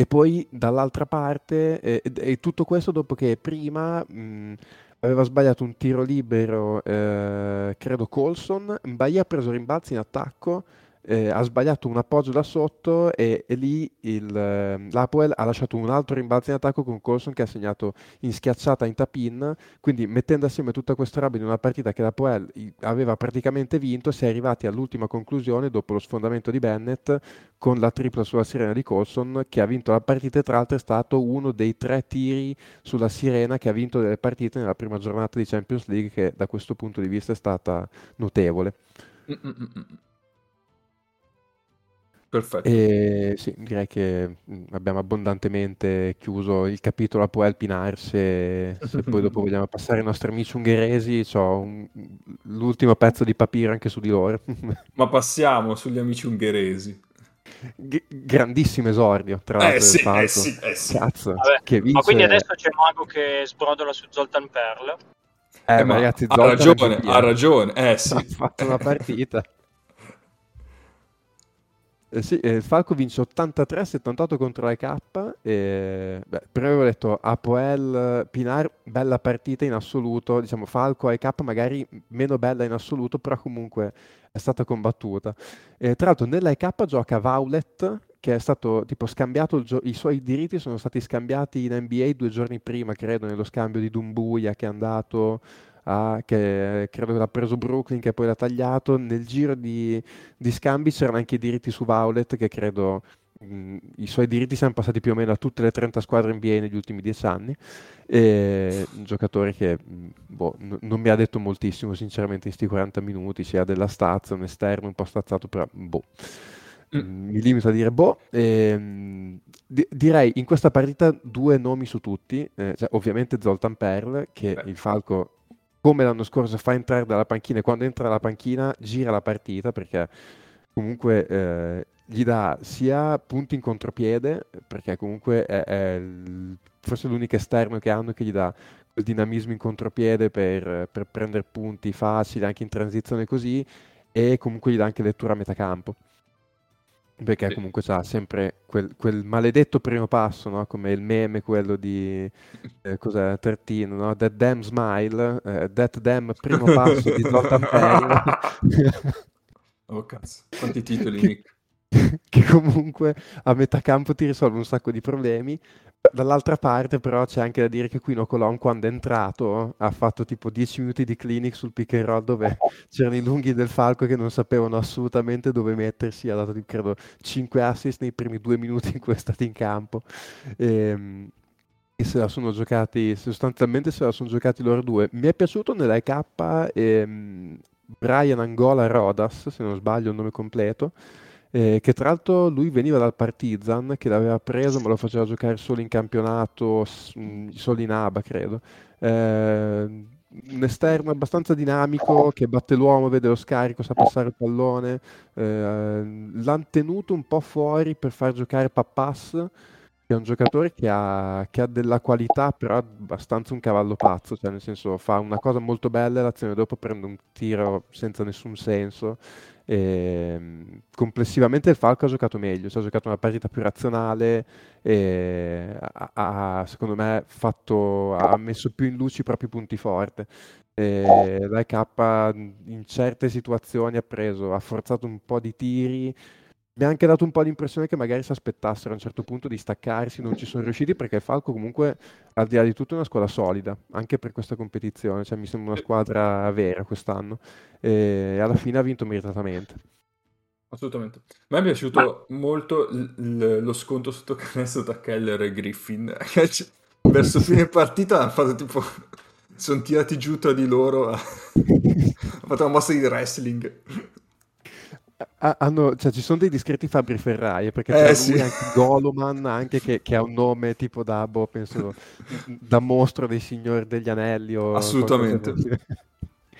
e poi dall'altra parte, e, e, tutto questo dopo che prima mh, aveva sbagliato un tiro libero, eh, credo Colson, Bahia ha preso rimbalzi in attacco, eh, ha sbagliato un appoggio da sotto e, e lì il, eh, l'Apoel ha lasciato un altro rimbalzo in attacco con Colson che ha segnato in schiacciata in tapin, quindi mettendo assieme tutta questa roba in una partita che l'Apoel aveva praticamente vinto, si è arrivati all'ultima conclusione dopo lo sfondamento di Bennett con la tripla sulla sirena di Colson che ha vinto la partita e tra l'altro è stato uno dei tre tiri sulla sirena che ha vinto delle partite nella prima giornata di Champions League che da questo punto di vista è stata notevole. Mm-mm-mm. Perfetto. E sì, direi che abbiamo abbondantemente chiuso il capitolo a Poel Pinar. Se, se poi dopo vogliamo passare ai nostri amici ungheresi, ho un, l'ultimo pezzo di papiro anche su di loro. Ma passiamo sugli amici ungheresi. G- grandissimo esordio, tra l'altro. Eh sì, eh sì, eh sì. Cazzo, vince... Ma quindi adesso c'è Mago che sbrodola su Zoltan Perl. Eh, eh ma ragazzi, ha ragione, ha ragione. Eh sì. Ha fatto una partita. Eh sì, eh, Falco vince 83-78 contro la K. E, beh, prima avevo detto Apoel Pinar, bella partita in assoluto. Diciamo Falco e K magari meno bella in assoluto, però comunque è stata combattuta. E, tra l'altro, nella EK gioca Vaulet, che è stato tipo scambiato, gio- i suoi diritti sono stati scambiati in NBA due giorni prima, credo, nello scambio di Dumbuya che è andato a, che credo che l'ha preso Brooklyn, che poi l'ha tagliato. Nel giro di, di scambi c'erano anche i diritti su Violet, che credo mh, i suoi diritti siano passati più o meno a tutte le 30 squadre NBA negli ultimi 10 anni. E, un giocatore che boh, n- non mi ha detto moltissimo, sinceramente, in questi 40 minuti, sia della stazza, un esterno un po' stazzato, però boh. Mm. Mi limito a dire boh. Ehm, di- direi in questa partita due nomi su tutti, eh, cioè, ovviamente Zoltan Perl, che Beh. il Falco come l'anno scorso fa entrare dalla panchina e quando entra dalla panchina gira la partita perché comunque eh, gli dà sia punti in contropiede perché comunque è, è forse l'unico esterno che hanno che gli dà quel dinamismo in contropiede per, per prendere punti facili anche in transizione così e comunque gli dà anche lettura a metà campo perché sì. comunque c'ha sempre quel, quel, maledetto primo passo, no? come il meme quello di eh, cos'è, Tertino, no? That damn smile, eh, that damn primo passo di Zoltan Payne. oh cazzo, quanti titoli Nick. che comunque a metà campo ti risolve un sacco di problemi. Dall'altra parte, però, c'è anche da dire che Quino Colon, quando è entrato, ha fatto tipo 10 minuti di clinic sul pick and roll dove c'erano i lunghi del Falco che non sapevano assolutamente dove mettersi. Ha dato, credo, 5 assist nei primi due minuti in cui è stato in campo. E, ehm, e se la sono giocati, sostanzialmente se la sono giocati loro due. Mi è piaciuto nella K ehm, Brian Angola Rodas, se non sbaglio il nome completo eh, che tra l'altro lui veniva dal Partizan che l'aveva preso ma lo faceva giocare solo in campionato, mm, solo in ABA credo. Eh, un esterno abbastanza dinamico che batte l'uomo, vede lo scarico, sa passare il pallone. Eh, l'hanno tenuto un po' fuori per far giocare Pappas, che è un giocatore che ha, che ha, della qualità, però abbastanza un cavallo pazzo, cioè nel senso fa una cosa molto bella e l'azione dopo prende un tiro senza nessun senso e, ehm, complessivamente il Falco ha giocato meglio, cioè ha giocato una partita più razionale e ha, ha secondo me fatto, ha messo più in luce i propri punti forti. E la K in certe situazioni ha preso, ha forzato un po' di tiri, mi ha anche dato un po' l'impressione che magari si aspettassero a un certo punto di staccarsi, non ci sono riusciti perché il Falco comunque al di là di tutto è una squadra solida, anche per questa competizione, cioè mi sembra una squadra vera quest'anno e alla fine ha vinto meritatamente. Assolutamente. A me è piaciuto Ma... molto l- l- lo sconto sotto canestro tra Keller e Griffin. Verso fine partita hanno fatto tipo... sono tirati giù tra di loro. hanno fatto una mossa di wrestling. Hanno, cioè, ci sono dei discreti Fabri Ferraie perché c'è eh, sì. anche Goloman anche che, che, ha un nome tipo da boh, penso da mostro dei signori degli anelli o assolutamente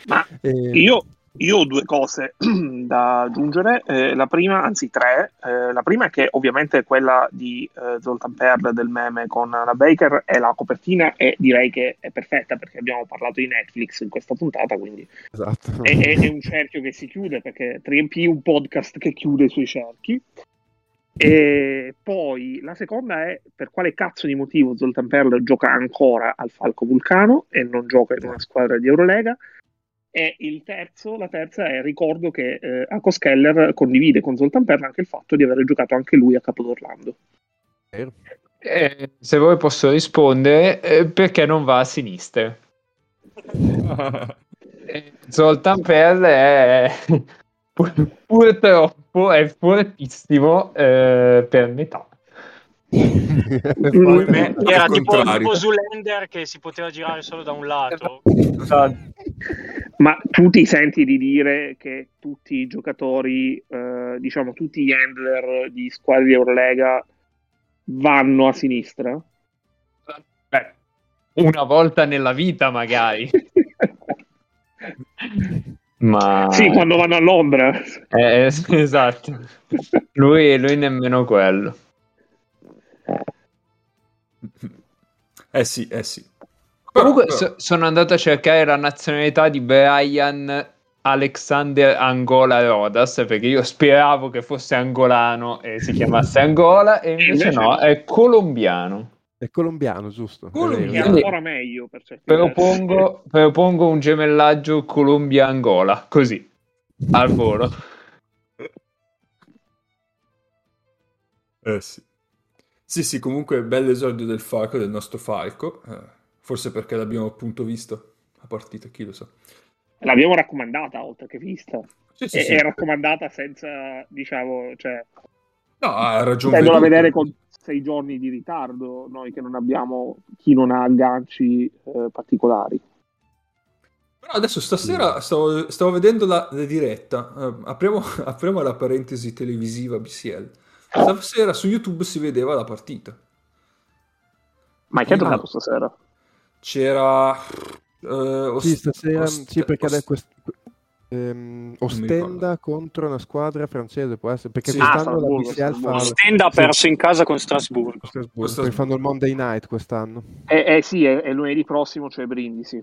ma e... io io ho due cose da aggiungere, eh, la prima, anzi tre, eh, la prima è che ovviamente quella di eh, Zoltan Perl del meme con la Baker è la copertina e direi che è perfetta perché abbiamo parlato di Netflix in questa puntata, quindi esatto. è, è, è, un cerchio che si chiude perché 3MP è un podcast che chiude i suoi cerchi. E poi la seconda è per quale cazzo di motivo Zoltan Perl gioca ancora al Falco Vulcano e non gioca in una squadra di Eurolega e il terzo, la terza è ricordo che eh, Ako Skeller condivide con Zoltan Perla anche il fatto di aver giocato anche lui a Capodorlando. Eh, se vuoi posso rispondere, eh, perché non va a sinistra? Eh, Zoltan Perl è purtroppo è fortissimo eh, per metà. era tipo, tipo Zulender che si poteva girare solo da un lato. Ma tu ti senti di dire che tutti i giocatori, eh, diciamo tutti gli handler di squadre di Eurolega vanno a sinistra? Beh, una volta nella vita magari. Ma... Sì, quando vanno a Londra. Eh, esatto. Lui, lui nemmeno quello. Eh sì, eh sì. Comunque però... So, sono andato a cercare la nazionalità di Brian Alexander Angola Rodas perché io speravo che fosse angolano e si chiamasse Angola e invece, invece no, è colombiano. È colombiano, giusto? Colombia è ancora meglio. Per propongo, propongo un gemellaggio Colombia-Angola, così, al volo. Eh sì. Sì, sì, comunque bell'esordio del Falco, del nostro Falco. Eh, forse perché l'abbiamo appunto visto a partita, chi lo sa. L'abbiamo raccomandata oltre che vista. Sì, sì, e, sì. È raccomandata senza, diciamo, cioè... No, ha ragione. Tendono a vedere con sei giorni di ritardo, noi che non abbiamo, chi non ha agganci eh, particolari. Però adesso stasera stavo, stavo vedendo la, la diretta, uh, apriamo, apriamo la parentesi televisiva BCL. Stasera su YouTube si vedeva la partita. Ma chi ha giocato stasera? C'era... Uh, sì, stasera, Ost- sì, perché Ost- quest- ehm, Ostenda contro una squadra francese, può essere, perché sì. quest'anno ah, la BCL fa... Ostenda ha perso in casa con Strasburgo. Strasburgo, Strasburgo. fanno il Monday Night quest'anno. Eh, eh sì, è, è, lunedì prossimo, cioè Brindisi.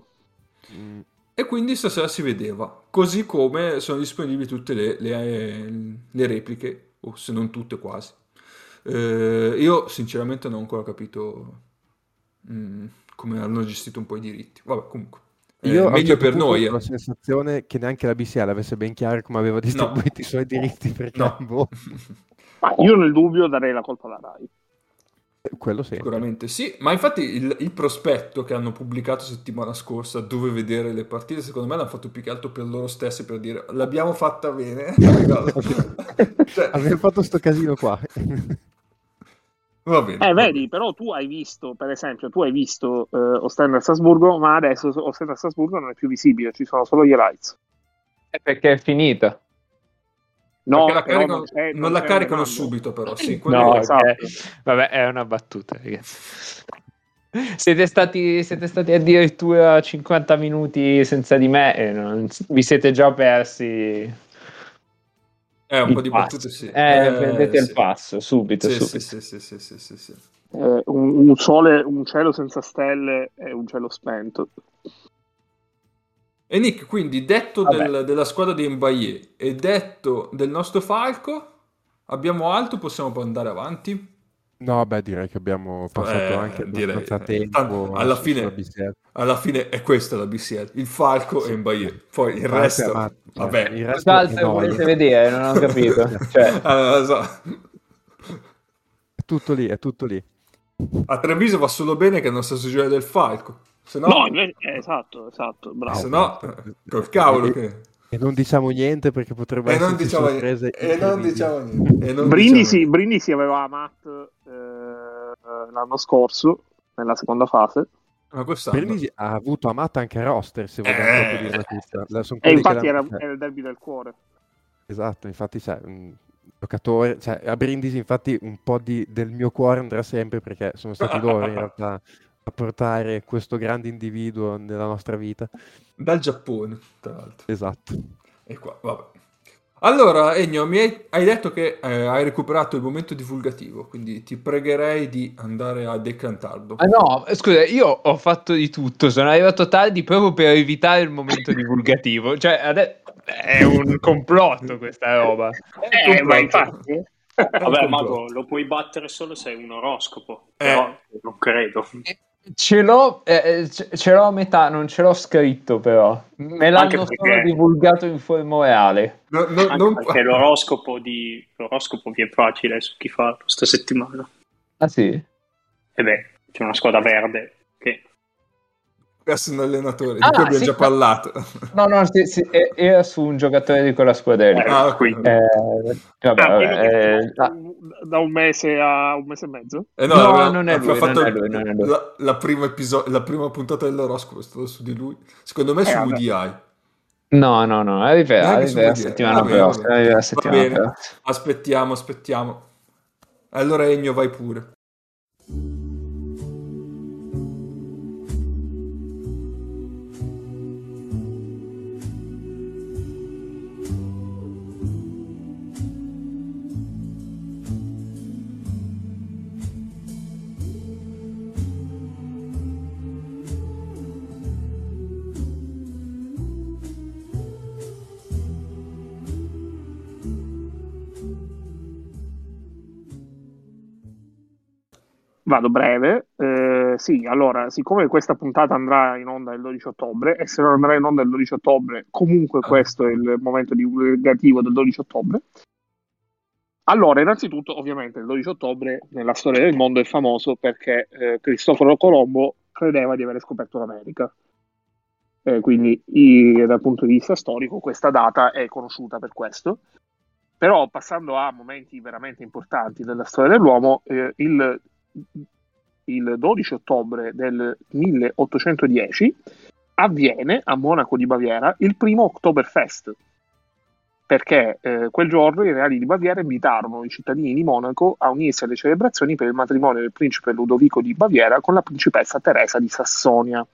Mm. E quindi stasera si vedeva, così come sono disponibili tutte le, le, le repliche o se non tutte quasi. Eh, io sinceramente non ho ancora capito mh, mm, come hanno gestito un po' i diritti. Vabbè, comunque. Eh, io meglio per noi. Ho la sensazione che neanche la BCL avesse ben chiaro come aveva distribuito no. i suoi diritti per no. Boh. Ma io nel dubbio darei la colpa alla RAI. Quello sì. Sicuramente sì, ma infatti il, il, prospetto che hanno pubblicato settimana scorsa dove vedere le partite, secondo me l'hanno fatto più che altro per loro stessi, per dire l'abbiamo fatta bene. cioè... Abbiamo fatto sto casino qua. Va bene. Eh, vedi, però tu hai visto, per esempio, tu hai visto eh, Ostenda Strasburgo, ma adesso Ostenda Strasburgo non è più visibile, ci sono solo gli highlights. È perché è finita. No, la caricano, non, non, non la caricano subito, però. Sì, no, esatto. okay. Vabbè, è una battuta. Siete stati, siete stati addirittura 50 minuti senza di me e non, vi siete già persi. Eh, un po' di battute, sì. Eh, eh prendete sì. il passo subito. Sì, subito. sì, sì, sì, sì, sì, sì. Eh, un, un, sole, un cielo senza stelle e un cielo spento. E Nick, quindi detto del, della squadra di Mbaye e detto del nostro Falco, abbiamo altro? Possiamo poi andare avanti? No, beh, direi che abbiamo passato eh, anche direi, tempo. Alla fine, alla fine è questa la BCL, il Falco sì. e Mbaye. Poi il resto, ma, vabbè. Il resto Cos'altro volete vedere? Non ho capito. cioè. allora, so. È tutto lì, è tutto lì. A Treviso va solo bene che non sta giocare del Falco. Se no, no invece, eh, esatto, esatto, bravo. Se no, col cavolo che... E non diciamo niente perché potrebbe essere diciamo sorprese. E non diciamo niente. Non Brindisi, diciamo Brindisi aveva Matt eh, l'anno scorso, nella seconda fase. Ma quest'anno... Brindisi ha avuto Amat anche roster, se vogliamo eh, dirla tutta. E infatti era, era, il derby del cuore. Esatto, infatti c'è un giocatore, cioè, a Brindisi infatti un po' di, del mio cuore andrà sempre perché sono stati loro in realtà a portare questo grande individuo nella nostra vita. Dal Giappone, tra l'altro. Esatto. E qua, vabbè. Allora, Egno, mi hai, hai detto che eh, hai recuperato il momento divulgativo, quindi ti pregherei di andare a decantarlo. Ah no, scusa, io ho fatto di tutto, sono arrivato tardi proprio per evitare il momento divulgativo. Cioè, adesso è un complotto questa roba. Eh, ma infatti... Vabbè, Mago, lo puoi battere solo se hai un oroscopo, eh. però non credo. Eh, Ce l'ho, eh, ce l'ho a metà, non ce l'ho scritto però. Me l'hanno perché... solo divulgato in forma reale. No, no, non... perché l'oroscopo, di... l'oroscopo vi è facile su chi fa questa settimana. Ah sì? E beh, c'è una squadra verde che è un allenatore, ah, di cui abbiamo sì, già parlato. No, no, sì, sì, era su un giocatore di quella squadra. Eh, ah, quindi. Eh, vabbè, ah, eh, da un mese a un mese e mezzo? Eh, no, no aveva, non, è lui, non, è lui, non è lui. La, la, prima episodio, la prima puntata dell'oroscopo è stata su di lui. Secondo me è su UDI. Eh, no, no, no, arriverà, arriverà la settimana prossima. Aspettiamo, aspettiamo. Allora Egno, vai pure. Vado breve. Eh, sì, allora, siccome questa puntata andrà in onda il 12 ottobre, e se non andrà in onda il 12 ottobre, comunque ah. questo è il momento divulgativo del 12 ottobre. Allora, innanzitutto, ovviamente, il 12 ottobre nella storia del mondo è famoso perché eh, Cristoforo Colombo credeva di aver scoperto l'America. Eh, quindi, i, dal punto di vista storico, questa data è conosciuta per questo. Però, passando a momenti veramente importanti della storia dell'uomo, eh, il il 12 ottobre del 1810 avviene a Monaco di Baviera il primo Oktoberfest perché eh, quel giorno i reali di Baviera invitarono i cittadini di Monaco a unirsi alle celebrazioni per il matrimonio del principe Ludovico di Baviera con la principessa Teresa di Sassonia.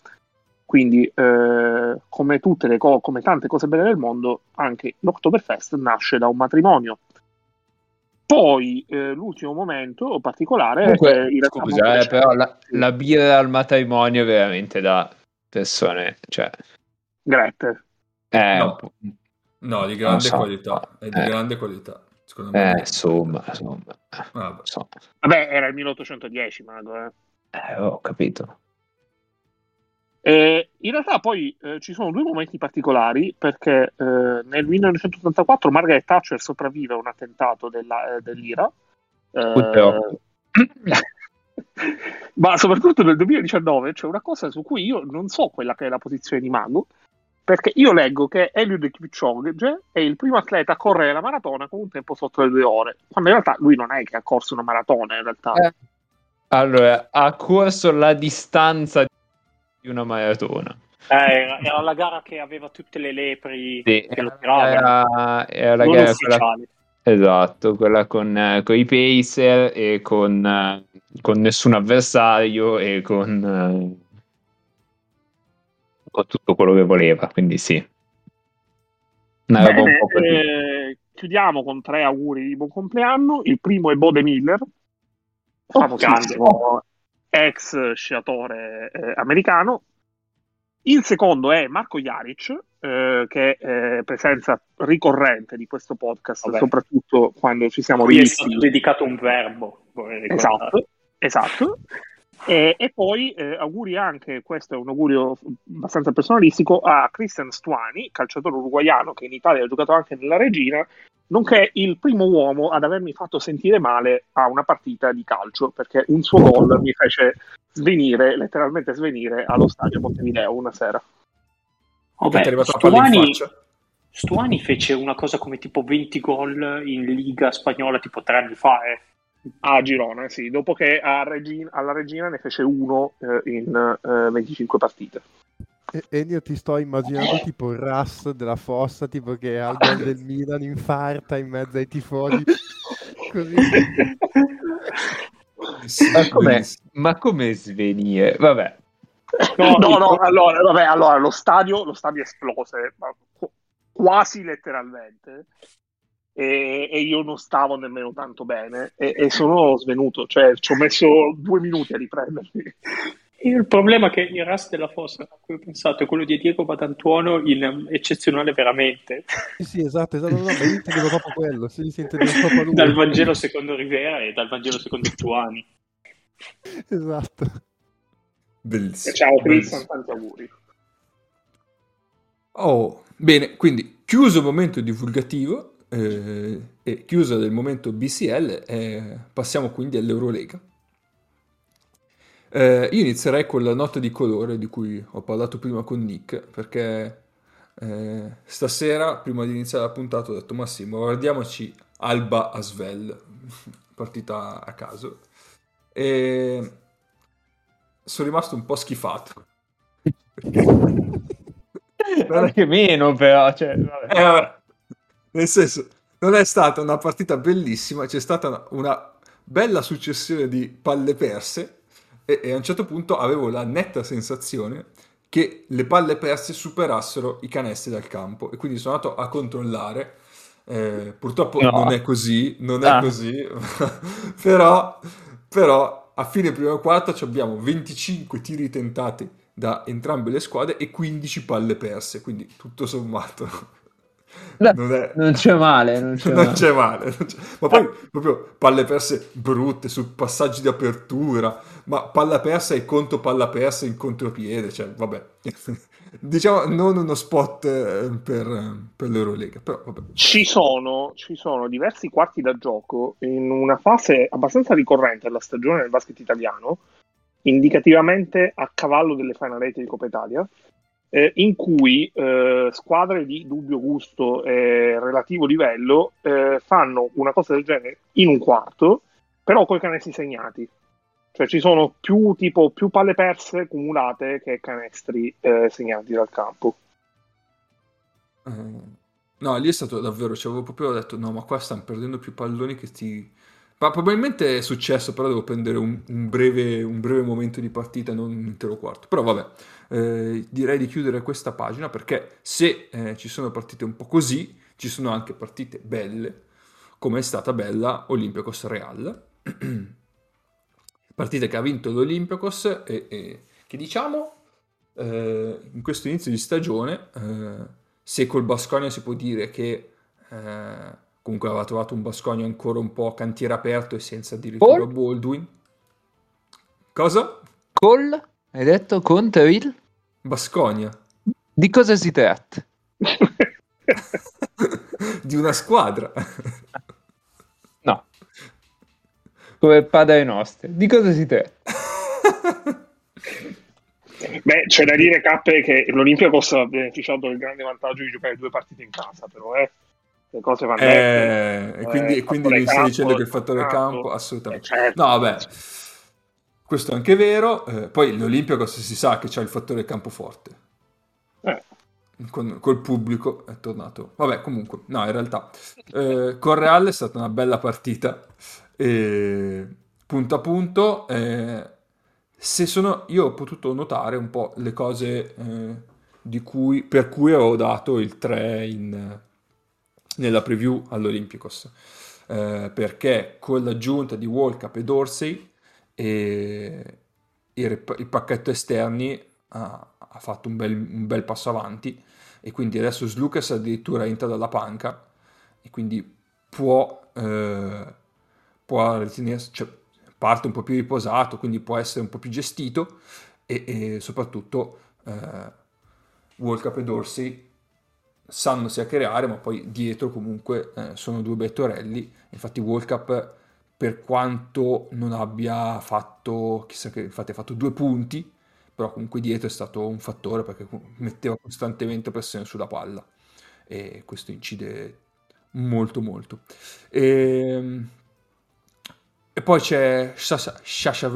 Quindi, eh, come, co- come tante cose belle del mondo, anche l'Oktoberfest nasce da un matrimonio poi eh, l'ultimo momento particolare Comunque, eh, scusa, eh, però la, la, birra al matrimonio è veramente da persone, cioè Grette. Eh, no. no, di grande so. qualità, è di eh. grande qualità. Secondo me. Eh, insomma, insomma. Vabbè. So. Vabbè, era il 1810, Mago, eh. Eh, ho capito. E in realtà poi eh, ci sono due momenti particolari perché eh, nel 1984 Margaret Thatcher sopravvive a un attentato della, eh, dell'IRA. Eh, ma soprattutto nel 2019 c'è una cosa su cui io non so quella che è la posizione di Mago, perché io leggo che Eliud Kipchoge è il primo atleta a correre la maratona con un tempo sotto le due ore, quando in realtà lui non è che ha corso una maratona in realtà. Eh. Allora, ha corso la distanza di una maratona. Eh, era, la gara che aveva tutte le lepri sì, che lo tiravano. Era, era la gara quella, esatto, quella con, eh, con, i pacer e con, eh, con nessun avversario e con, eh, con, tutto quello che voleva, quindi sì. Bene, un po eh, chiudiamo con tre auguri di buon compleanno. Il primo è Bode Miller, famosissimo, oh, ex sciatore eh, americano. Il secondo è Marco Jaric, eh, che è presenza ricorrente di questo podcast, Vabbè. soprattutto quando ci siamo visti. È stato dedicato un verbo. Esatto, esatto. E, e poi eh, auguri anche, questo è un augurio abbastanza personalistico, a Christian Stuani, calciatore uruguaiano che in Italia ha giocato anche nella Regina, nonché il primo uomo ad avermi fatto sentire male a una partita di calcio, perché un suo gol mi fece svenire, letteralmente svenire, allo stadio Montevideo una sera. Vabbè, Stuani, Stuani fece una cosa come tipo 20 gol in Liga Spagnola tipo tre anni fa, eh a Girona, sì, dopo che Regina, alla Regina ne fece uno eh, in eh, 25 partite. Ennio ti sto immaginando tipo il Ras della fossa, tipo che al gol del Milan infarta in mezzo ai tifosi. Così. ma, com'è, ma come svenire? Vabbè. No, no, no, allora, vabbè, allora lo stadio, lo stadio esplose, quasi letteralmente. E, e, io non stavo nemmeno tanto bene e, e, sono svenuto, cioè ci ho messo due minuti a riprendermi. Il problema è che il Ras della Fossa a cui ho pensato è quello di Diego Batantuono in eccezionale veramente. Sì, sì, esatto, esatto, no, ma io intendevo proprio quello, si sente proprio lui. Dal Vangelo secondo Rivera e dal Vangelo secondo Tuani. Esatto. Bellissimo. Ciao Cristian, tanti auguri. Oh, bene, quindi chiuso il momento divulgativo eh, e chiuso il momento BCL, eh, passiamo quindi all'Eurolega. Eh, io inizierei con la nota di colore di cui ho parlato prima con Nick, perché eh, stasera, prima di iniziare la puntata, ho detto Massimo, guardiamoci Alba Asvel, partita a caso. E sono rimasto un po' schifato. Anche meno però, cioè, eh, nel senso, non è stata una partita bellissima, c'è stata una, bella successione di palle perse e, e, a un certo punto avevo la netta sensazione che le palle perse superassero i canestri dal campo e quindi sono andato a controllare. Eh, purtroppo no. non è così, non ah. è così, però, però a fine primo quarto abbiamo 25 tiri tentati da entrambe le squadre e 15 palle perse, quindi tutto sommato non, è... non, c'è male, non c'è non male. C'è male non c'è... Ma poi proprio palle perse brutte su passaggi di apertura, ma palla persa e conto palla persa in contropiede, cioè vabbè. diciamo non uno spot eh, per, per l'Eurolega, però vabbè. Ci sono, ci sono diversi quarti da gioco in una fase abbastanza ricorrente della stagione del basket italiano, indicativamente a cavallo delle Final Eight di Coppa Italia, eh, in cui eh, squadre di dubbio gusto e relativo livello eh, fanno una cosa del genere in un quarto, però con i canestri segnati. Cioè ci sono più, tipo, più palle perse cumulate che canestri eh, segnati dal campo. Uh, no, lì è stato davvero, cioè avevo proprio detto no, ma qua stanno perdendo più palloni che ti ma probabilmente è successo, però devo prendere un, un, breve, un breve, momento di partita, non un intero quarto. Però vabbè, eh, direi di chiudere questa pagina perché se eh, ci sono partite un po' così, ci sono anche partite belle, come è stata bella Olympiacos Real. Partita che ha vinto l'Olympiacos e, e che diciamo eh, in questo inizio di stagione, eh, se col Basconia si può dire che eh, Comunque aveva trovato un Bascogno ancora un po' cantiere aperto e senza addirittura Paul? Baldwin. Cosa? Col? Hai detto contro il? Bascogna. Di cosa si tratta? di una squadra. no. Come padre nostro. Di cosa si tratta? Beh, c'è da dire, Cappe, che l'Olympiacos ha beneficiato del grande vantaggio di giocare due partite in casa, però, eh le cose vanno eh, e quindi, eh, quindi mi stai dicendo che il fattore campo, campo assolutamente. Eh, certo. no vabbè. Questo è anche vero. Eh, poi l'Olimpiakos si sa che c'è il fattore campo forte. Eh. Con, col pubblico è tornato. Vabbè comunque no in realtà eh, con Real è stata una bella partita. E punto a punto eh, se sono io ho potuto notare un po' le cose di cui, per cui avevo dato il 3 in nella preview all'Olympicos, eh, perché con l'aggiunta di Walkup e Dorsey e il, il pacchetto esterni ha, ha fatto un bel, un bel, passo avanti e quindi adesso Slucas addirittura entra dalla panca e quindi può, eh, può ritenersi, cioè, parte un po' più riposato, quindi può essere un po' più gestito e, e soprattutto eh, Walkup e Dorsey sanno sia creare, ma poi dietro comunque eh, sono due bei torelli. Infatti World Cup, per quanto non abbia fatto, chissà che, infatti ha fatto due punti, però comunque dietro è stato un fattore perché metteva costantemente pressione sulla palla e questo incide molto molto. E, ehm, e poi c'è Sasha, Sasha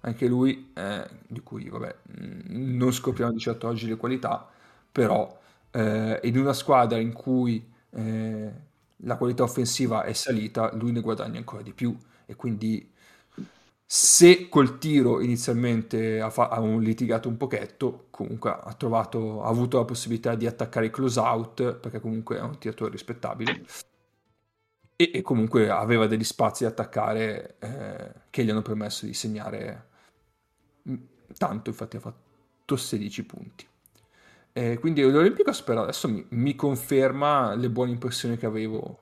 anche lui, eh, di cui vabbè, mm, non scopriamo di certo oggi le qualità, però eh, in una squadra in cui eh, la qualità offensiva è salita, lui ne guadagna ancora di più e quindi se col tiro inizialmente ha, fa- ha un litigato un pochetto, comunque ha, trovato, ha avuto la possibilità di attaccare i close out, perché comunque è un tiratore rispettabile, e, e comunque aveva degli spazi da attaccare eh, che gli hanno permesso di segnare mm, tanto, infatti ha fatto 16 punti. E quindi l'Olimpico spero adesso mi, mi, conferma le buone impressioni che avevo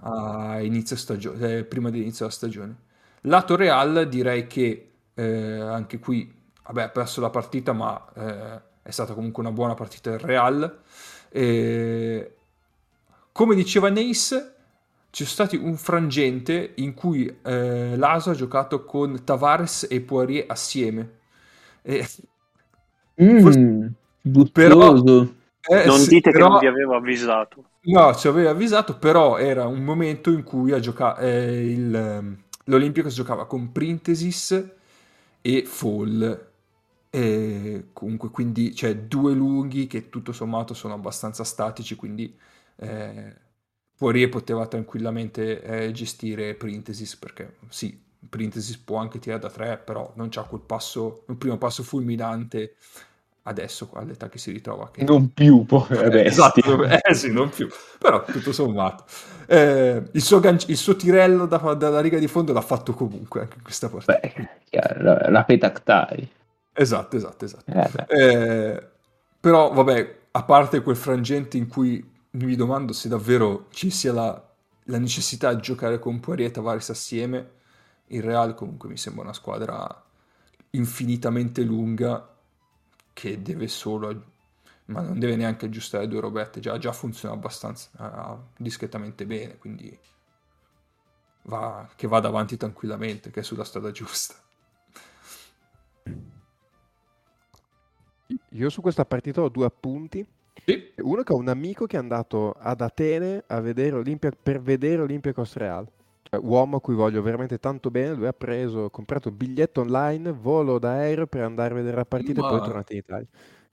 a inizio stagione, eh, prima dell'inizio della stagione Lato Real direi che eh, anche qui, vabbè, ha perso la partita, ma eh, è stata comunque una buona partita del Real. E, come diceva Neis, c'è stato un frangente in cui eh, l'Aso ha giocato con Tavares e Poirier assieme. E... Mm, forse... Però, eh, non dite però... che non vi avevo avvisato. No, ci avevo avvisato, però era un momento in cui ha giocato eh, il ehm, l'Olimpico si giocava con Printesis e Fall. E comunque, quindi, cioè, due lunghi che tutto sommato sono abbastanza statici, quindi eh, Poirier poteva tranquillamente eh, gestire Printesis, perché sì, Printesis può anche tirare da tre, però non c'ha quel passo, un primo passo fulminante adesso all'età che si ritrova. Che... Non più, poi eh, esatto, eh sì, non più, però tutto sommato. Eh, il, suo ganci- il, suo tirello da, dalla riga di fondo l'ha fatto comunque anche in questa partita. Beh, la, la Petactai. Esatto, esatto, esatto. Eh, eh, però, vabbè, a parte quel frangente in cui mi domando se davvero ci sia la, la necessità di giocare con Poirier e Tavares assieme, il Real comunque mi sembra una squadra infinitamente lunga che deve solo, ma non deve neanche aggiustare due robette, già, già funziona abbastanza uh, discretamente bene, quindi va, che vada avanti tranquillamente, che è sulla strada giusta. Io su questa partita ho due appunti. Sì. Uno che ho un amico che è andato ad Atene a vedere Olimpia, per vedere Olympiacos Real. Cioè, uomo a cui voglio veramente tanto bene, lui ha preso, comprato biglietto online, volo d'aereo per andare a vedere la partita Ma... e poi è tornato in Italia.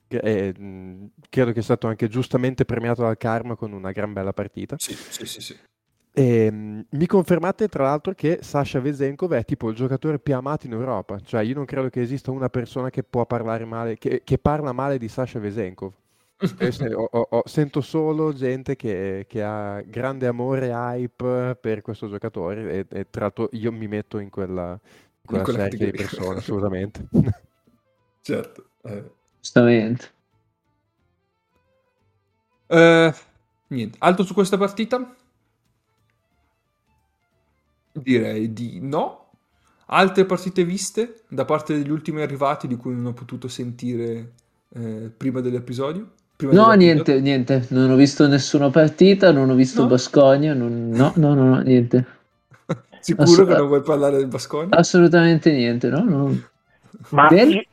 E, mh, credo che sia stato anche giustamente premiato dal Karma con una gran bella partita. Sì, sì, sì. sì. E, mh, mi confermate tra l'altro che Sasha Vezenkov è tipo il giocatore più amato in Europa. Cioè, io non credo che esista una persona che può parlare male, che, che parla male di Sasha Vezenkov. Ho, ho, sento solo gente che, che, ha grande amore e hype per questo giocatore e, e, tra l'altro io mi metto in quella, in quella, in quella serie di persone assolutamente. Certo eh. giustamente. Eh, niente. Altro su questa partita? direi di no. Altre partite viste da parte degli ultimi arrivati di cui non ho potuto sentire eh, prima dell'episodio no, niente, niente, non ho visto nessuna partita, non ho visto no? Basconia, non... no, no, no, no, niente. Sicuro Assolut- che non vuoi parlare del Basconia? Assolutamente niente, no? no. Ma io,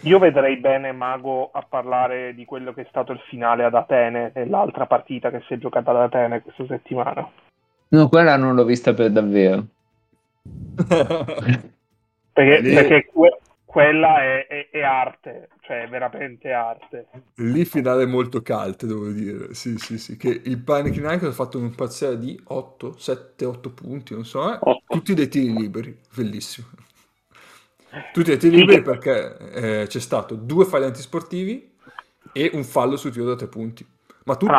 io, vedrei bene Mago a parlare di quello che è stato il finale ad Atene, nell'altra partita che si è giocata ad Atene questa settimana. No, quella non l'ho vista per davvero. perché, perché quella è, è, è, arte, cioè è veramente arte. Lì finale molto cult, devo dire. Sì, sì, sì. Che il Panathinaikos ha fatto un parziale di 8, 7, 8 punti, non so, eh? tutti dei tiri liberi, bellissimo. Tutti dei tiri liberi perché eh, c'è stato due falli antisportivi e un fallo su tiro da 3 punti. Ma tutti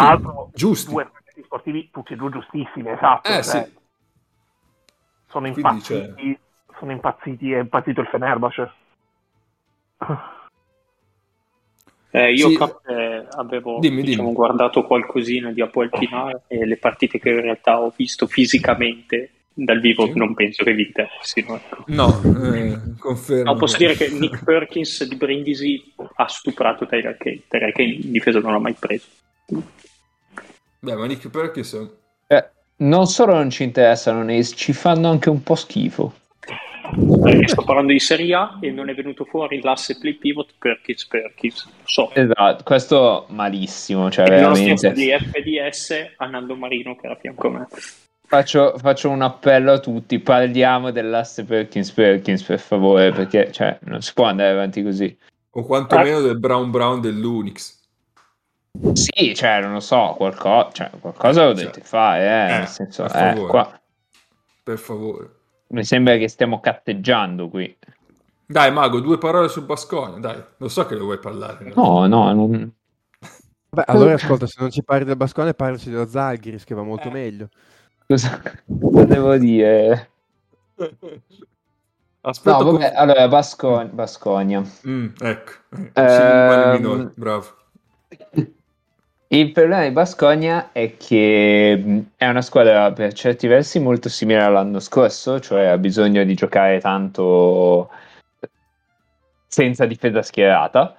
giusti. Due falli antisportivi, tutti e due giustissimi, esatto. Eh, cioè. sì. Sono impazziti, sono impazziti, è impazzito il Fenerbahce. Eh, io sì. Cap, eh, avevo dimmi, diciamo, dimmi. guardato qualcosina di Apoel Pinar e le partite che in realtà ho visto fisicamente dal vivo sì. non penso che vi interessino. Ecco. No, eh, confermo. No, posso dire che Nick Perkins di Brindisi ha stuprato Tyler Kane. Tyler Kane in difesa non l'ha mai preso. Beh, ma Nick Perkins... Eh, non solo non ci interessano, ci fanno anche un po' schifo perché sto parlando di Serie A e non è venuto fuori l'asse play pivot Perkins Perkins so. esatto questo malissimo cioè e veramente di FDS a Nando Marino che era a fianco a me faccio, faccio, un appello a tutti, parliamo dell'asse Perkins Perkins per favore, perché cioè, non si può andare avanti così. O quantomeno del Brown Brown dell'Unix. Sì, cioè, non lo so, qualcosa, cioè, qualcosa lo dovete cioè, fare, eh, eh, nel senso, per eh, favore. Qua... Per favore. Mi sembra che stiamo catteggiando qui. Dai, Mago, due parole su Basconia, dai. Lo so che lo vuoi parlare. No, no, non... Beh, allora ascolta, se non ci parli del Basconia, parlaci dello Zalgiris, che va molto eh. meglio. Cosa... Devo dire? Aspetta, no, vabbè, come... allora, Bascogna. Bascogna. Mm, ecco, ehm... bravo. Il problema di Bascogna è che è una squadra per certi versi molto simile all'anno scorso, cioè ha bisogno di giocare tanto senza difesa schierata,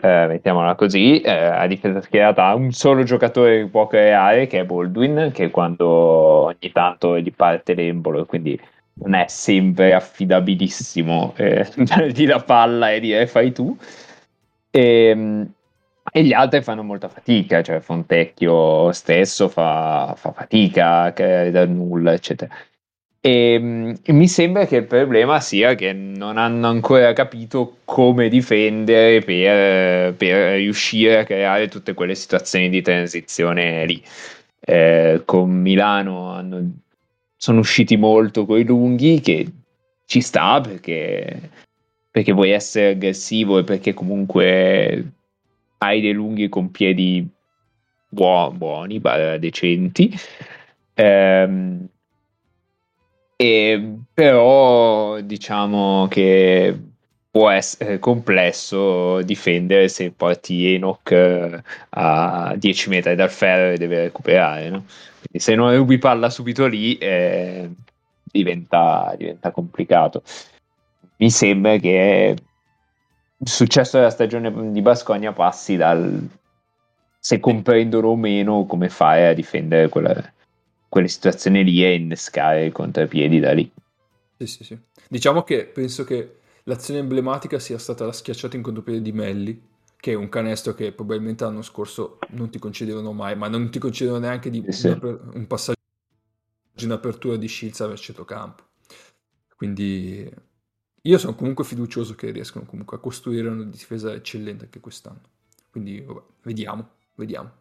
eh, mettiamola così, eh, a difesa schierata ha un solo giocatore che può creare, che è Baldwin, che quando ogni tanto gli parte l'embolo, quindi non è sempre affidabilissimo eh, di la palla e dire fai tu. E, ehm, e gli altri fanno molta fatica, cioè Fontecchio stesso fa, fa fatica a creare dal nulla, eccetera. E, ehm, e, mi sembra che il problema sia che non hanno ancora capito come difendere per, per riuscire a creare tutte quelle situazioni di transizione lì. Eh, con Milano hanno, sono usciti molto coi lunghi, che ci sta perché, perché vuoi essere aggressivo e perché comunque hai dei lunghi con piedi buoni, buoni decenti. Ehm, e, però diciamo che può essere complesso difendere se porti Enoch eh, a 10 metri dal ferro e deve recuperare. No? Se non rubi palla subito lì eh, diventa, diventa complicato. Mi sembra che successo della stagione di Bascogna passi dal se comprendono o meno come fare a difendere quella, quelle situazioni lì e innescare i contrapiedi da lì. Sì, sì, sì. Diciamo che penso che l'azione emblematica sia stata la schiacciata in contropiede di Melli, che è un canestro che probabilmente l'anno scorso non ti concedevano mai, ma non ti concedevano neanche di sì, un passaggio in apertura di Shields a centrocampo. Quindi io sono comunque fiducioso che riescano comunque a costruire una difesa eccellente anche quest'anno. Quindi vabbè, vediamo, vediamo.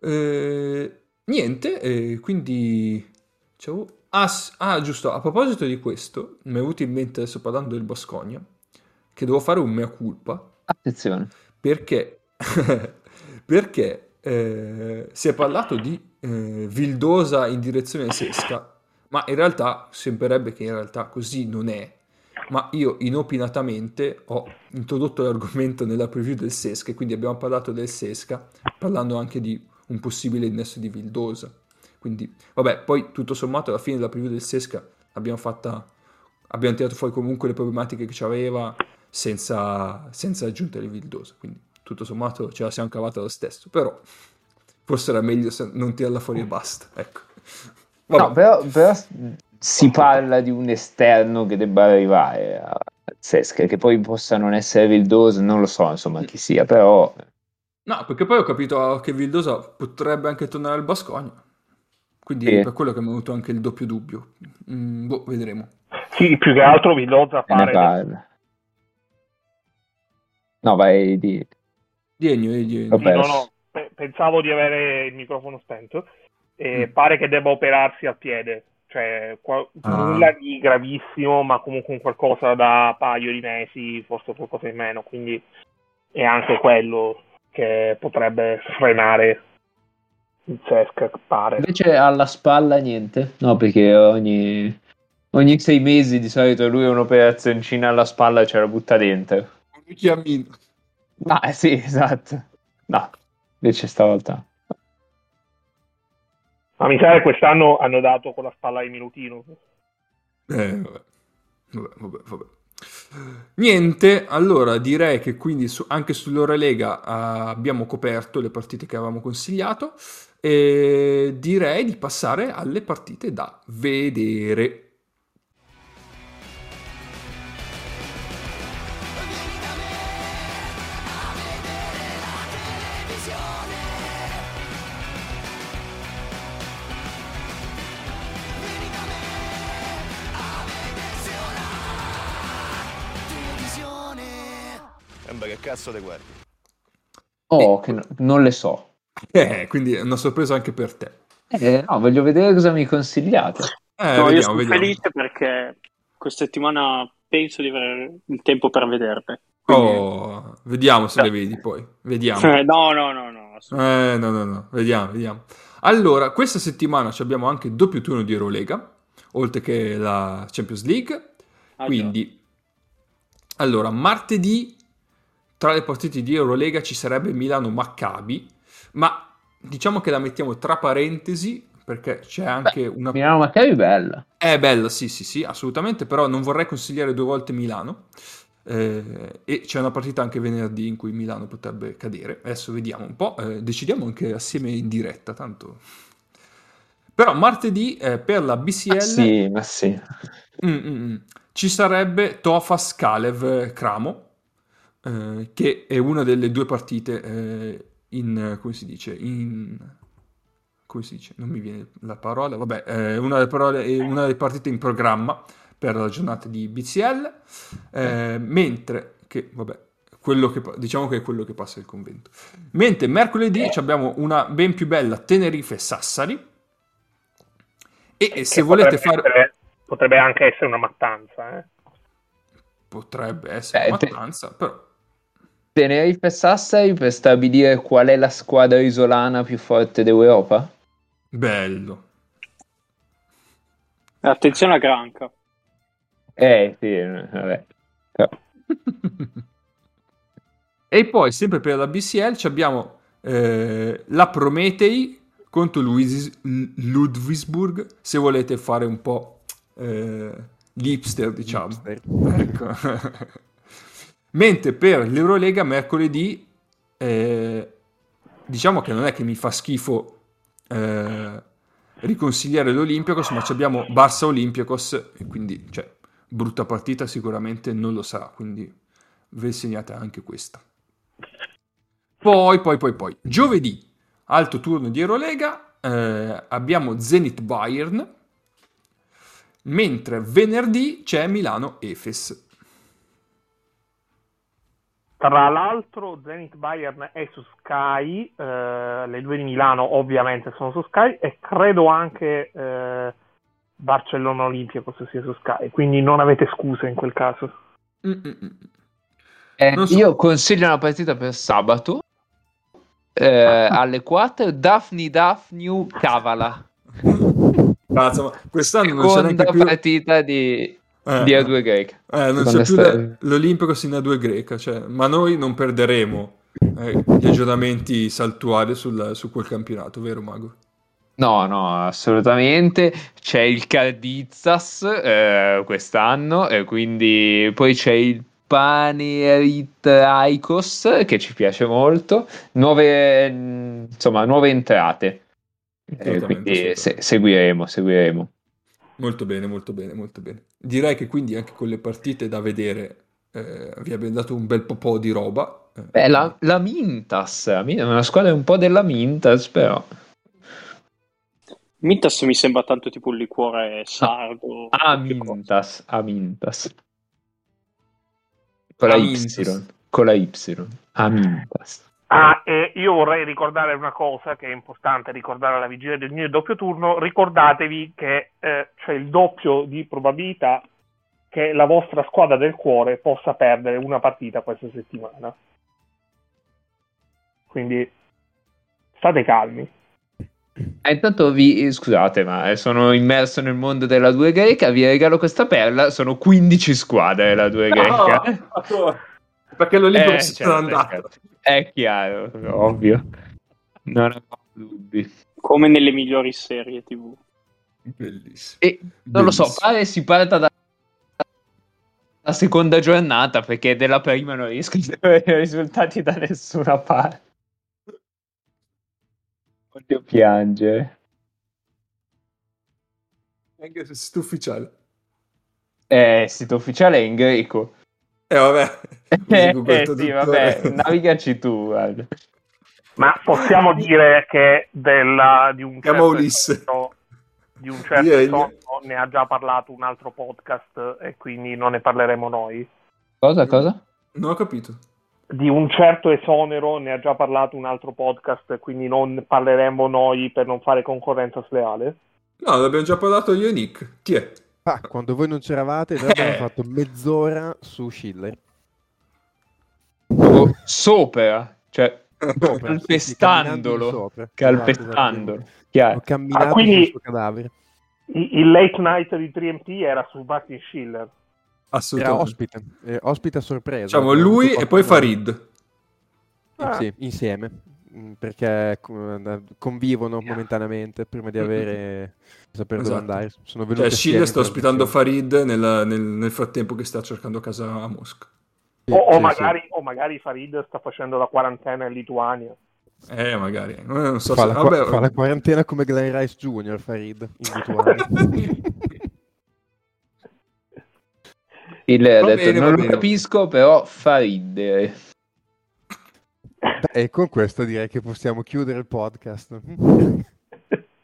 Eh, niente, eh, quindi... Ah, ah, giusto, a proposito di questo, mi è venuto in mente adesso parlando del Bascogna, che devo fare un mea culpa. Attenzione. Perché, perché eh, si è parlato di eh, Vildosa in direzione Sesca, ma in realtà sembrerebbe che in realtà così non è ma io inopinatamente ho introdotto l'argomento nella preview del Sesca e quindi abbiamo parlato del Sesca parlando anche di un possibile innesto di Vildosa. Quindi, vabbè, poi tutto sommato alla fine della preview del Sesca abbiamo, fatta, abbiamo tirato fuori comunque le problematiche che c'aveva senza, senza aggiungere Vildosa, quindi tutto sommato ce la siamo cavata lo stesso, però forse era meglio non tirarla fuori e basta, ecco. Vabbè. No, però, però si parla di un esterno che debba arrivare a Sesca, che poi possa non essere Vildosa, non lo so insomma chi sia, però... No, perché poi ho capito che Vildosa potrebbe anche tornare al Bascogna, quindi sì. per quello che mi è venuto anche il doppio dubbio. Mm, boh, vedremo. Sì, più che altro Vildosa pare... No, vai di... Diegno, diegno. Sì, no, no, pensavo di avere il microfono spento. E mm. pare che debba operarsi al piede cioè qua- ah. nulla di gravissimo, ma comunque un qualcosa da paio di mesi, forse qualcosa in meno, quindi è anche quello che potrebbe frenare il Cesc, pare. Invece alla spalla niente, no, perché ogni, ogni sei mesi di solito lui ha un'operazioncina alla spalla e ce la butta dentro. Un chiamino. Ah, sì, esatto. No, invece stavolta ma mi sa che quest'anno hanno dato con la spalla di Minutino. Eh, vabbè. Vabbè, vabbè, vabbè. Niente, allora direi che quindi su, anche sull'Eurolega uh, abbiamo coperto le partite che avevamo consigliato e direi di passare alle partite da vedere. Cazzo te guardi. Oh, che no, non le so. Eh, quindi è una sorpresa anche per te. Eh, no, voglio vedere cosa mi consigliate. Eh, no, vediamo, io sono vediamo. felice perché questa settimana penso di avere il tempo per vederle. Quindi... Oh, vediamo se le vedi poi. Vediamo. no, no, no, no. Eh, no, no, no. Vediamo, vediamo. Allora, questa settimana abbiamo anche doppio turno di Eurolega, oltre che la Champions League. Ah, quindi, già. allora, martedì tra le partite di Eurolega ci sarebbe Milano-Maccabi, ma diciamo che la mettiamo tra parentesi perché c'è anche Beh, una... Milano-Maccabi è bella. È bella, sì, sì, sì, assolutamente, però non vorrei consigliare due volte Milano. Eh, e c'è una partita anche venerdì in cui Milano potrebbe cadere. Adesso vediamo un po', eh, decidiamo anche assieme in diretta, tanto. Però martedì eh, per la BCL... Ma sì, ma sì. Mm, mm, mm. ci sarebbe Tofas Kalev Cramo, eh, che è una delle due partite eh, in... come si dice? In come si dice? Non mi viene la parola. Vabbè, è una delle, parole, è una delle partite in programma per la giornata di BCL, eh, mentre che, vabbè, quello che, diciamo che è quello che passa il convento. Mentre mercoledì abbiamo una ben più bella Tenerife-Sassari e, e se volete fare... Essere, potrebbe anche essere una mattanza, eh? Potrebbe essere eh, una mattanza, te... però... Tenerife-Sassari per stabilire qual è la squadra isolana più forte d'Europa? Bello. Attenzione a Granca. Eh, sì, vabbè. e poi, sempre per la BCL, abbiamo eh, la Prometei contro Luis- Ludwigsburg, se volete fare un po' eh, l'hipster, diciamo. Ecco. Mentre per l'Eurolega, mercoledì, eh, diciamo che non è che mi fa schifo eh, riconsigliare l'Olympiacos, ma abbiamo Barça Olympiacos, e quindi, cioè, brutta partita sicuramente non lo sarà, quindi ve segnate anche questa. Poi, poi, poi, poi, giovedì, alto turno di Eurolega, eh, abbiamo Zenit Bayern, mentre venerdì c'è Milano Efes. Tra l'altro Zenit Bayern è su Sky, eh, le due di Milano ovviamente sono su Sky e credo anche eh, Barcellona Olimpia sia su Sky, quindi non avete scuse in quel caso. Eh, so. Io consiglio una partita per sabato eh, alle 4 Daphne Daphne Cavala. Cazzo, ma quest'anno non c'è neanche più... partita di eh, di A2 greca. Eh, non c'è più la, l'Olimpico in A2 greca, cioè, ma noi non perderemo eh, gli aggiornamenti saltuari sul, su quel campionato, vero Mago? No, no, assolutamente. C'è il Cardizas eh, quest'anno, e quindi poi c'è il Panerit Aikos che ci piace molto. Nuove, insomma, nuove entrate. Eh, quindi se- seguiremo, seguiremo. Molto bene, molto bene, molto bene. Direi che quindi anche con le partite da vedere eh, vi abbiamo dato un bel po' di roba. Eh. Beh, la, la Mintas, una squadra un po' della Mintas, però. Mintas mi sembra tanto tipo un liquore sardo. Ah, Mintas, a Mintas. Con la Y. Con la Y. A Mintas. Ah, e io vorrei ricordare una cosa che è importante ricordare alla vigilia del mio doppio turno. Ricordatevi che eh, c'è il doppio di probabilità che la vostra squadra del cuore possa perdere una partita questa settimana. Quindi state calmi. Eh, intanto vi scusate, ma sono immerso nel mondo della 2 greca. Vi regalo questa perla. Sono 15 squadre la 2 greca. No, perché l'Olimpico eh, si certo, andato. Certo. È chiaro, ovvio. Non ho dubbi. Come nelle migliori serie TV. Bellissimo. E non Bellissimo. lo so, pare si parta da la seconda giornata perché della prima non riesco a avere risultati da nessuna parte. Voglio piangere. Anche se sito ufficiale. Eh, sito ufficiale è in greco. Eh vabbè. eh, eh sì, vabbè, navigaci tu. Guarda. Ma possiamo dire che della, di un certo Ulisse. di un certo sonno ne ha già parlato un altro podcast e quindi non ne parleremo noi. Cosa, cosa? Non ho capito. di un certo esonero ne ha già parlato un altro podcast, quindi non parleremo noi per non fare concorrenza sleale? No, l'abbiamo già parlato io e Nick. Chi è? Ah, quando voi non c'eravate, noi abbiamo fatto mezz'ora su Schiller. Oh, sopra, cioè sopra, calpestandolo, sopra. calpestandolo. Ho camminato ah, quindi... sul suo cadavere. Il late night di 3MP era su Martin Schiller. Assolutamente. Era ospite, eh, ospite a sorpresa. Diciamo lui e poi Farid. Ah. Sì, insieme, perché convivono momentaneamente prima di avere saper esatto. dove andare. Sono cioè, Schiller sta ospitando Farid nel, nel, nel, frattempo che sta cercando casa a Mosca. Sì, o, o, magari, sì. o, magari, Farid sta facendo la quarantena in Lituania. Eh, magari. Non so fa, se... la, Vabbè, fa la quarantena come Glenn Rice Jr. Farid in Lituania. Il detto, bene, non lo capisco, però fa ridere. E con questo direi che possiamo chiudere il podcast.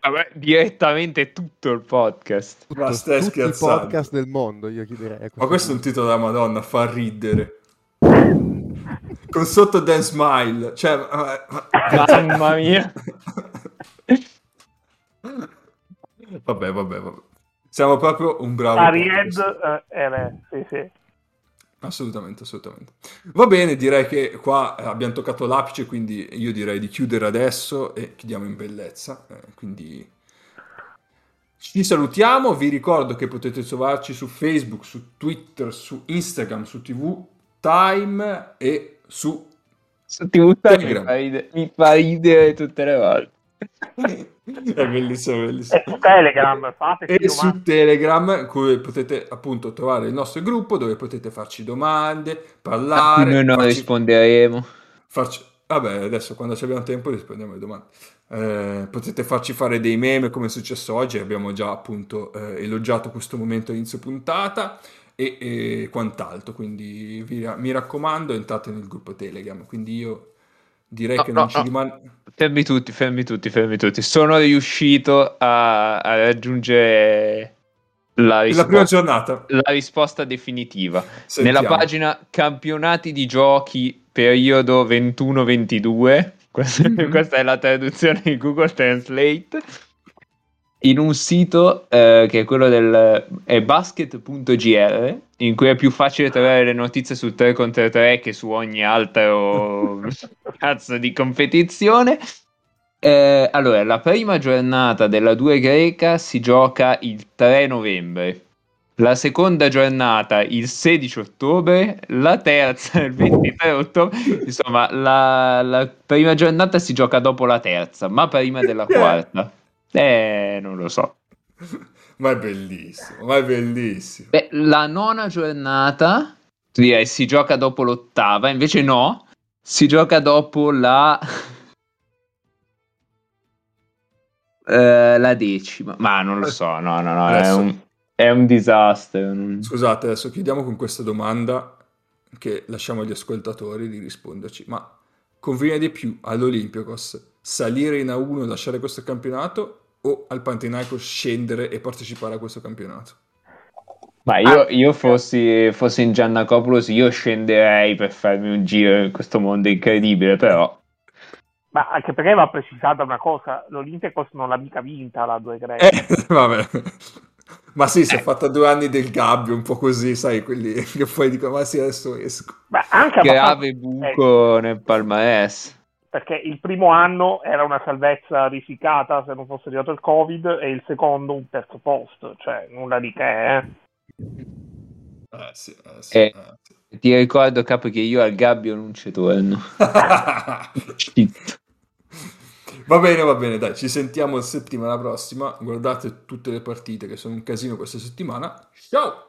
Vabbè, direttamente tutto il podcast. Tutto, Ma stai tutti i podcast del mondo, io chiuderei. Ma questo è un titolo della Madonna, fa ridere. Con sotto Dan Smile. Cioè, Mamma mia. vabbè, vabbè, vabbè. Siamo proprio un bravo. Aried, uh, eh, sì, sì. Assolutamente, assolutamente. Va bene, direi che qua abbiamo toccato l'apice, quindi io direi di chiudere adesso e chiudiamo in bellezza. Eh, quindi ci salutiamo, vi ricordo che potete trovarci su Facebook, su Twitter, su Instagram, su TV Time e su, su TV Telegram. Mi fa ridere tutte le volte. È bellissimo, bellissimo. E su Telegram, fate E su Telegram, cui potete appunto trovare il nostro gruppo dove potete farci domande, parlare. Noi non farci... risponderemo. Farci... Vabbè, adesso quando abbiamo tempo rispondiamo alle domande. Eh, potete farci fare dei meme come è successo oggi, abbiamo già appunto eh, elogiato questo momento all'inizio puntata e, e quant'altro, quindi vi, mi raccomando entrate nel gruppo Telegram, quindi io direi no, che non no, ci rimane... Fermi tutti, fermi tutti, fermi tutti. Sono riuscito a, a raggiungere la, risposta, la prima giornata. La risposta definitiva. Sentiamo. Nella pagina campionati di giochi periodo 21-22, questa, mm-hmm. questa è la traduzione di Google Translate in un sito eh, che è quello del è basket.gr in cui è più facile trovare le notizie sul 3 contro 3 che su ogni altro cazzo di competizione. Eh, allora la prima giornata della 2 greca si gioca il 3 novembre la seconda giornata il 16 ottobre la terza il 23 ottobre. Insomma la, la prima giornata si gioca dopo la terza ma prima della quarta eh, non lo so. ma è bellissimo, ma è bellissimo. Beh, la nona giornata, direi, si gioca dopo l'ottava, invece no, si gioca dopo la... Uh, la decima, ma non lo so, no, no, no, adesso... è, un, è un disastro. Scusate, adesso chiudiamo con questa domanda che lasciamo agli ascoltatori di risponderci, ma conviene di più all'Olympiacos salire in A1 e lasciare questo campionato o al Panathinaikos scendere e partecipare a questo campionato? Ma io, ah. io fossi, fossi, in Giannacopoulos, io scenderei per farmi un giro in questo mondo incredibile, però... Ma anche perché va precisata una cosa, l'Olympiacos non l'ha mica vinta la 2 greca. Eh, vabbè. Ma sì, si è eh. fatta due anni del gabbio, un po' così, sai, quelli che poi dicono, ma sì, adesso esco. Ma anche Grave buco eh. nel palmarès perché il primo anno era una salvezza risicata se non fosse arrivato il covid e il secondo un terzo posto, cioè nulla di che. Eh. Eh, sì, eh, sì, eh, sì. Ti ricordo capo che io al gabbio non ci torno. va bene, va bene, dai, ci sentiamo settimana prossima. Guardate tutte le partite che sono un casino questa settimana. Ciao!